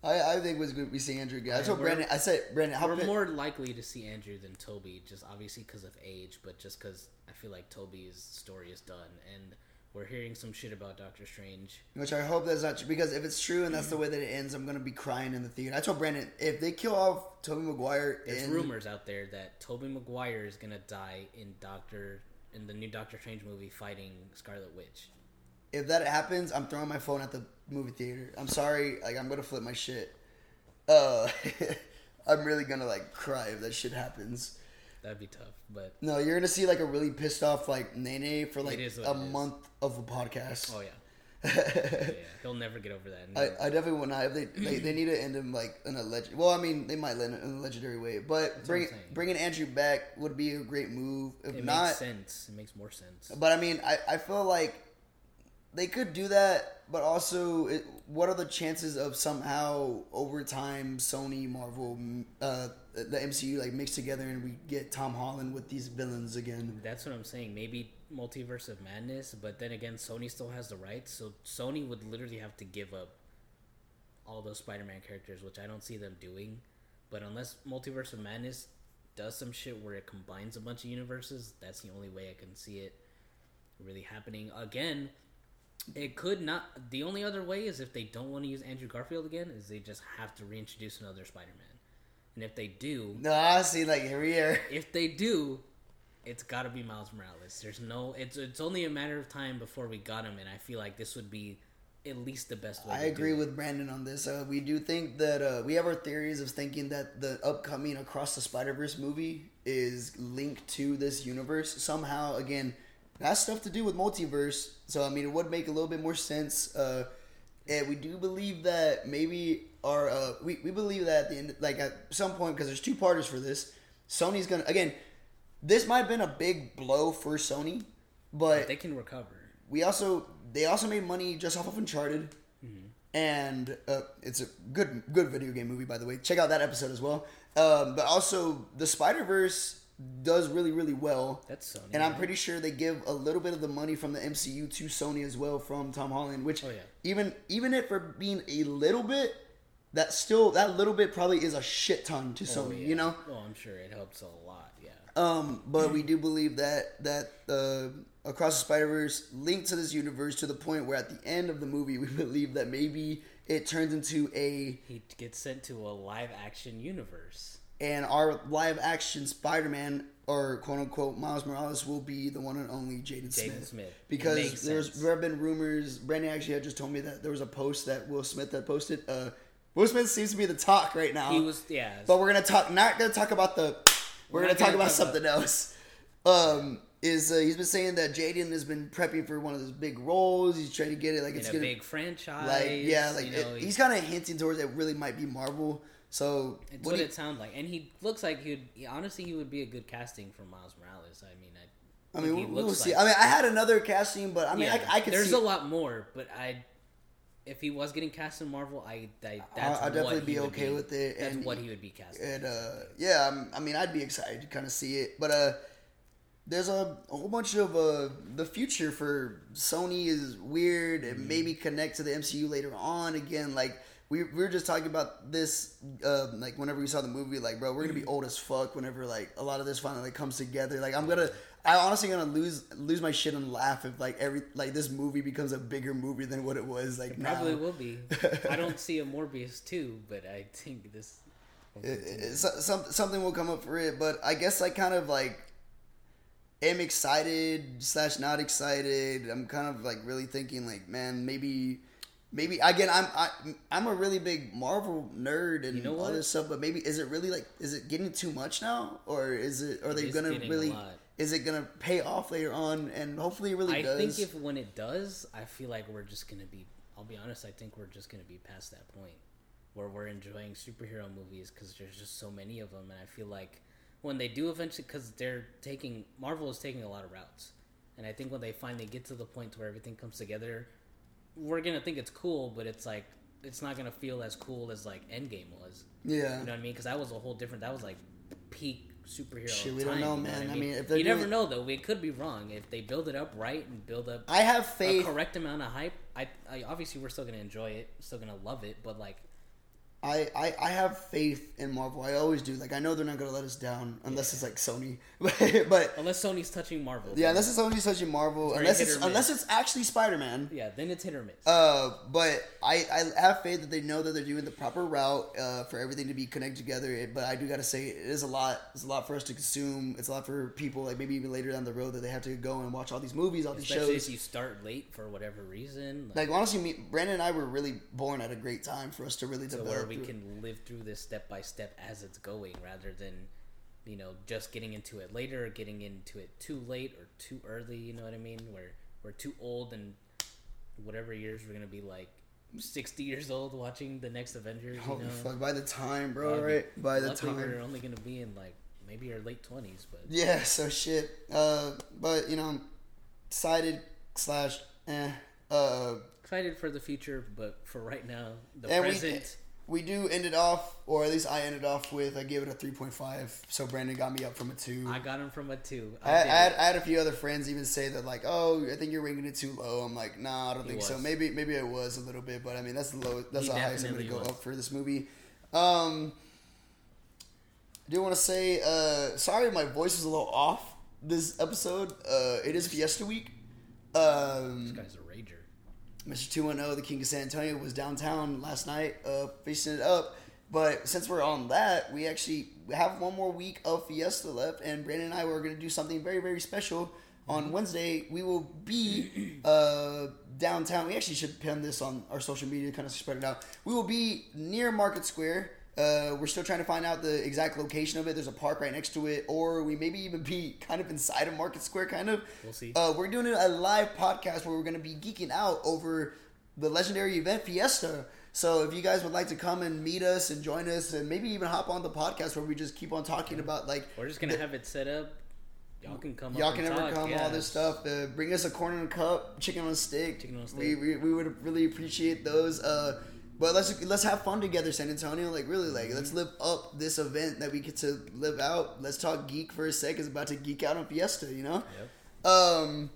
I, I think we're gonna we see Andrew again. I told Brandon. I said Brandon, how We're pi- more likely to see Andrew than Tobey, just obviously because of age, but just because I feel like Tobey's story is done, and we're hearing some shit about Doctor Strange. Which I hope that's not true because if it's true and that's the way that it ends, I'm gonna be crying in the theater. I told Brandon if they kill off Tobey Maguire, There's in, rumors out there that Tobey Maguire is gonna die in Doctor in the new Doctor Strange movie fighting Scarlet Witch. if that happens, I'm throwing my phone at the movie theater. I'm sorry, like I'm gonna flip my shit. Uh, I'm really gonna like cry if that shit happens. That'd be tough. But No, you're gonna see like a really pissed off like Nene for like a month of a podcast. oh yeah, yeah, he'll never get over that. I, I definitely would not. If they, they they need to end him like in a legend. Well, I mean, they might end it in a legendary way, but bring bringing Andrew back would be a great move. If it not, makes sense. It makes more sense. but I mean, I, I feel like they could do that, but also, it, what are the chances of somehow over time Sony, Marvel, uh, the MCU like mix together and we get Tom Holland with these villains again? That's what I'm saying. Maybe multiverse of madness, but then again, Sony still has the rights, so Sony would literally have to give up all those Spider-Man characters, which I don't see them doing. But unless multiverse of madness does some shit where it combines a bunch of universes, that's the only way I can see it really happening. Again, it could not. The only other way is if they don't want to use Andrew Garfield again, is they just have to reintroduce another Spider-Man. And if they do, No, I see. Like here we are. if they do, it's got to be Miles Morales. There's no. It's it's only a matter of time before we got him, and I feel like this would be at least the best way. I to agree do it. with Brandon on this. Uh, we do think that uh, we have our theories of thinking that the upcoming Across the Spider Verse movie is linked to this universe somehow. Again, that's stuff to do with multiverse. So I mean, it would make a little bit more sense. Uh, and we do believe that maybe our uh, we we believe that at the end, like at some point, because there's two parties for this. Sony's gonna again. This might have been a big blow for Sony, but They can recover. we also they also made money just off of Uncharted, and uh, it's a good good video game movie by the way. Check out that episode as well. Um, but also the Spider Verse does really really well. That's Sony, and I'm right? pretty sure they give a little bit of the money from the MCU to Sony as well from Tom Holland. Which Oh, yeah. even even if for being a little bit, that still that little bit probably is a shit ton to Oh, Sony. yeah. You know. Oh, I'm sure it helps a lot. Yeah. Um, but we do believe that that uh, Across the Spider Verse linked to this universe to the point where at the end of the movie we believe that maybe it turns into a He gets sent to a live action universe. And our live action Spider Man or quote unquote Miles Morales will be the one and only Jaden Smith. Jaden Smith. Because there's there have been rumors. Brandon actually had just told me that there was a post that Will Smith had posted. Uh, Will Smith seems to be the talk right now. He was yeah. But we're gonna talk. Not gonna talk about the. We're, We're gonna talk gonna about talk something else. Um, is uh, he's been saying that Jaden has been prepping for one of those big roles. He's trying to get it like in it's a gonna big franchise. like yeah like you know, it- he's kind of hinting towards it really might be Marvel. So It's what what you- it sounds like, and he looks like he'd he- honestly he would be a good casting for Miles Morales. I mean, I, I mean he we'll looks see. like- I mean I had another casting, but I mean yeah, I, I could there's see. a lot more, but I, if he was getting cast in Marvel, I, I that's I'd definitely what be he would okay be. with it, That's and- what he would be cast. in. And uh, yeah, I'm, I mean, I'd be excited to kind of see it. But uh, there's a, a whole bunch of uh, the future for Sony is weird. It maybe connect to the MCU later on again. Like we, we were just talking about this, uh, like whenever we saw the movie, like bro, we're gonna be old as fuck whenever like a lot of this finally like, comes together. Like I'm gonna. I honestly gonna lose lose my shit and laugh if like every like this movie becomes a bigger movie than what it was like now. Probably will be. I don't see a Morbius too, but I think this. it, it, so- some, something will come up for it but i guess i kind of like am excited slash not excited i'm kind of like really thinking like man maybe maybe again i'm I, i'm a really big marvel nerd and You know all this stuff but maybe is it really like is it getting too much now or is it are they gonna really is it gonna pay off later on and hopefully it really does I does think if when it does, I feel like we're just gonna be. I'll be honest. I think we're just gonna be past that point where we're enjoying superhero movies because there's just so many of them, and I feel like when they do eventually, because they're taking Marvel is taking a lot of routes, and I think when they finally get to the point where everything comes together, we're gonna think it's cool, but it's like it's not gonna feel as cool as like Endgame was. yeah You know what I mean? Because that was a whole different. That was like peak superhero. Shit, we don't time, know, you what man. I mean, if they're you never know though. We could be wrong if they build it up right and build up i have a faith correct amount of hype. I, I obviously we're still gonna enjoy it, still gonna love it, but like I, I, I have faith in Marvel. I always do. Like I know they're not gonna let us down unless it's like Sony, but, but unless Sony's touching Marvel, yeah, unless it's Sony's touching Marvel, unless it's unless it's actually Spider Man. yeah, then it's hit or miss. Uh, but I, I have faith that they know that they're doing the proper route uh, for everything to be connected together. It- But I do gotta say, it is a lot. It's a lot for us to consume. It's a lot for people, like maybe even later down the road, that they have to go and watch all these movies, all these shows. if you start late for whatever reason, Like honestly, me, Brandon and I were really born at a great time for us to really so develop. We can live through this step by step as it's going, rather than you know, just getting into it later or getting into it too late or too early. You know what I mean? Where we're too old and whatever years we're gonna be like sixty years old watching the next Avengers. You Oh know, fuck! By the time, bro, right? By the luckily time, we're only gonna be in like maybe our late twenties, but yeah. So shit. Uh, but you know, I'm excited slash eh. Uh, excited for the future. But for right now, the and present. We do end it off, or at least I ended off with I gave it a three point five. So Brandon got me up from a two. I got him from a two. I, I, did had. I had a few other friends even say that like, oh, I think you're ranking it too low. I'm like, nah, I don't think so. Maybe maybe it was a little bit, but I mean that's the low. That's He the highest I'm gonna go was. up for this movie. Um, I do want to say uh, sorry, my voice is a little off this episode. Uh, it is Fiesta week. Um, this guy's a rager. Mr. 210, the King of San Antonio, was downtown last night, uh, facing it up. But since we're on that, we actually have one more week of Fiesta left, and Brandon and I were going to do something very, very special. On Wednesday, we will be uh, downtown. We actually should pin this on our social media, kind of spread it out. We will be near Market Square. Uh, we're still trying to find out the exact location of it. There's a park right next to it, or we maybe even be kind of inside of Market Square, kind of. We'll see. Uh, we're doing a live podcast where we're going to be geeking out over the legendary event Fiesta. So if you guys would like to come and meet us and join us, and maybe even hop on the podcast where we just keep on talking about like We're just gonna have it set up. Y'all can come. y'all can and never talk, come, all this stuff. Uh, bring us a corn and a cup, chicken on a stick. Chicken on a We, we, we would really appreciate those. Uh, but let's let's have fun together, San Antonio. Like really, like Mm-hmm. let's live up this event that we get to live out. Let's talk geek for a sec. Is about to geek out on Fiesta, you know. Yep. Um,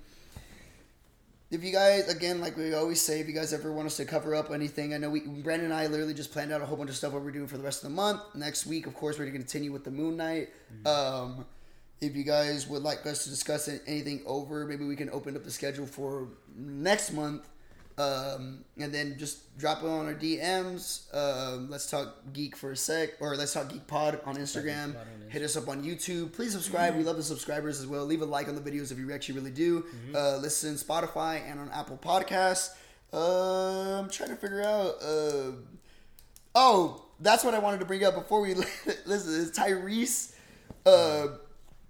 if you guys, again, like we always say, if you guys ever want us to cover up anything, I know we, Brandon and I literally just planned out a whole bunch of stuff what we're doing for the rest of the month. Next week, of course, we're going to continue with the Moon Knight. Um, if you guys would like us to discuss anything over, maybe we can open up the schedule for next month. Um, and then just drop it on our DMs. Um, let's talk geek for a sec, or let's talk geek pod on Instagram. Pod on Hit us up on YouTube. Please subscribe. We love the subscribers as well. Leave a like on the videos if you actually really do. Uh, listen Spotify and on Apple Podcasts. Uh, I'm trying to figure out. Uh, oh, that's what I wanted to bring up before we listen. Is Tyrese uh,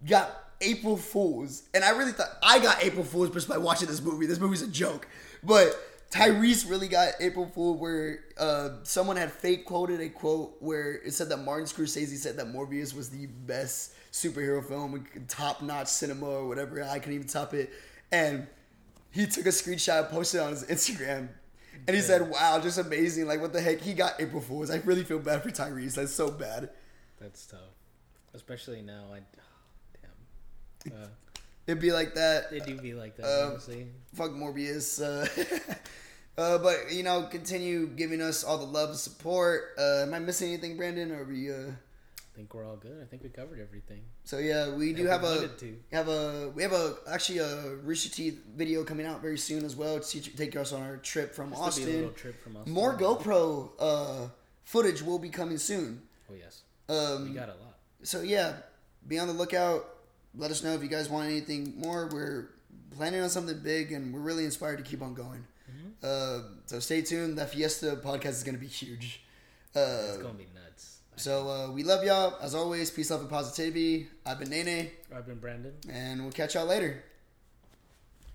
got April Fools, and I really thought I got April Fools just by watching this movie. This movie's a joke, but Tyrese really got April Fool where uh, someone had fake quoted a quote where it said that Martin Scorsese said that Morbius was the best superhero film, top notch cinema or whatever. I couldn't even top it, and he took a screenshot, posted it on his Instagram. And he said, "Wow, just amazing! Like, what the heck? He got April Fools. I really feel bad for Tyrese. That's so bad. That's tough, especially now. I damn. Uh, It'd be like that. it do be like that, honestly. fuck Morbius. Uh, uh, but you know, continue giving us all the love and support. Uh, am I missing anything, Brandon? Or are we? Uh, I think we're all good. I think we covered everything. so yeah, we do have a to. have a we have a actually a Rooster Teeth video coming out very soon as well to take us on our trip from This be a Austin. little trip from Austin. More GoPro uh, footage will be coming soon. Oh yes, Um, we got a lot. so yeah, be on the lookout. Let us know if you guys want anything more. We're planning on something big, and we're really inspired to keep on going. Uh, so stay tuned. That Fiesta podcast is going to be huge. Uh, It's gonna be nuts. so uh, we love y'all as always. Peace, love, and positivity. I've been Nene, I've been Brandon. and we'll catch y'all later.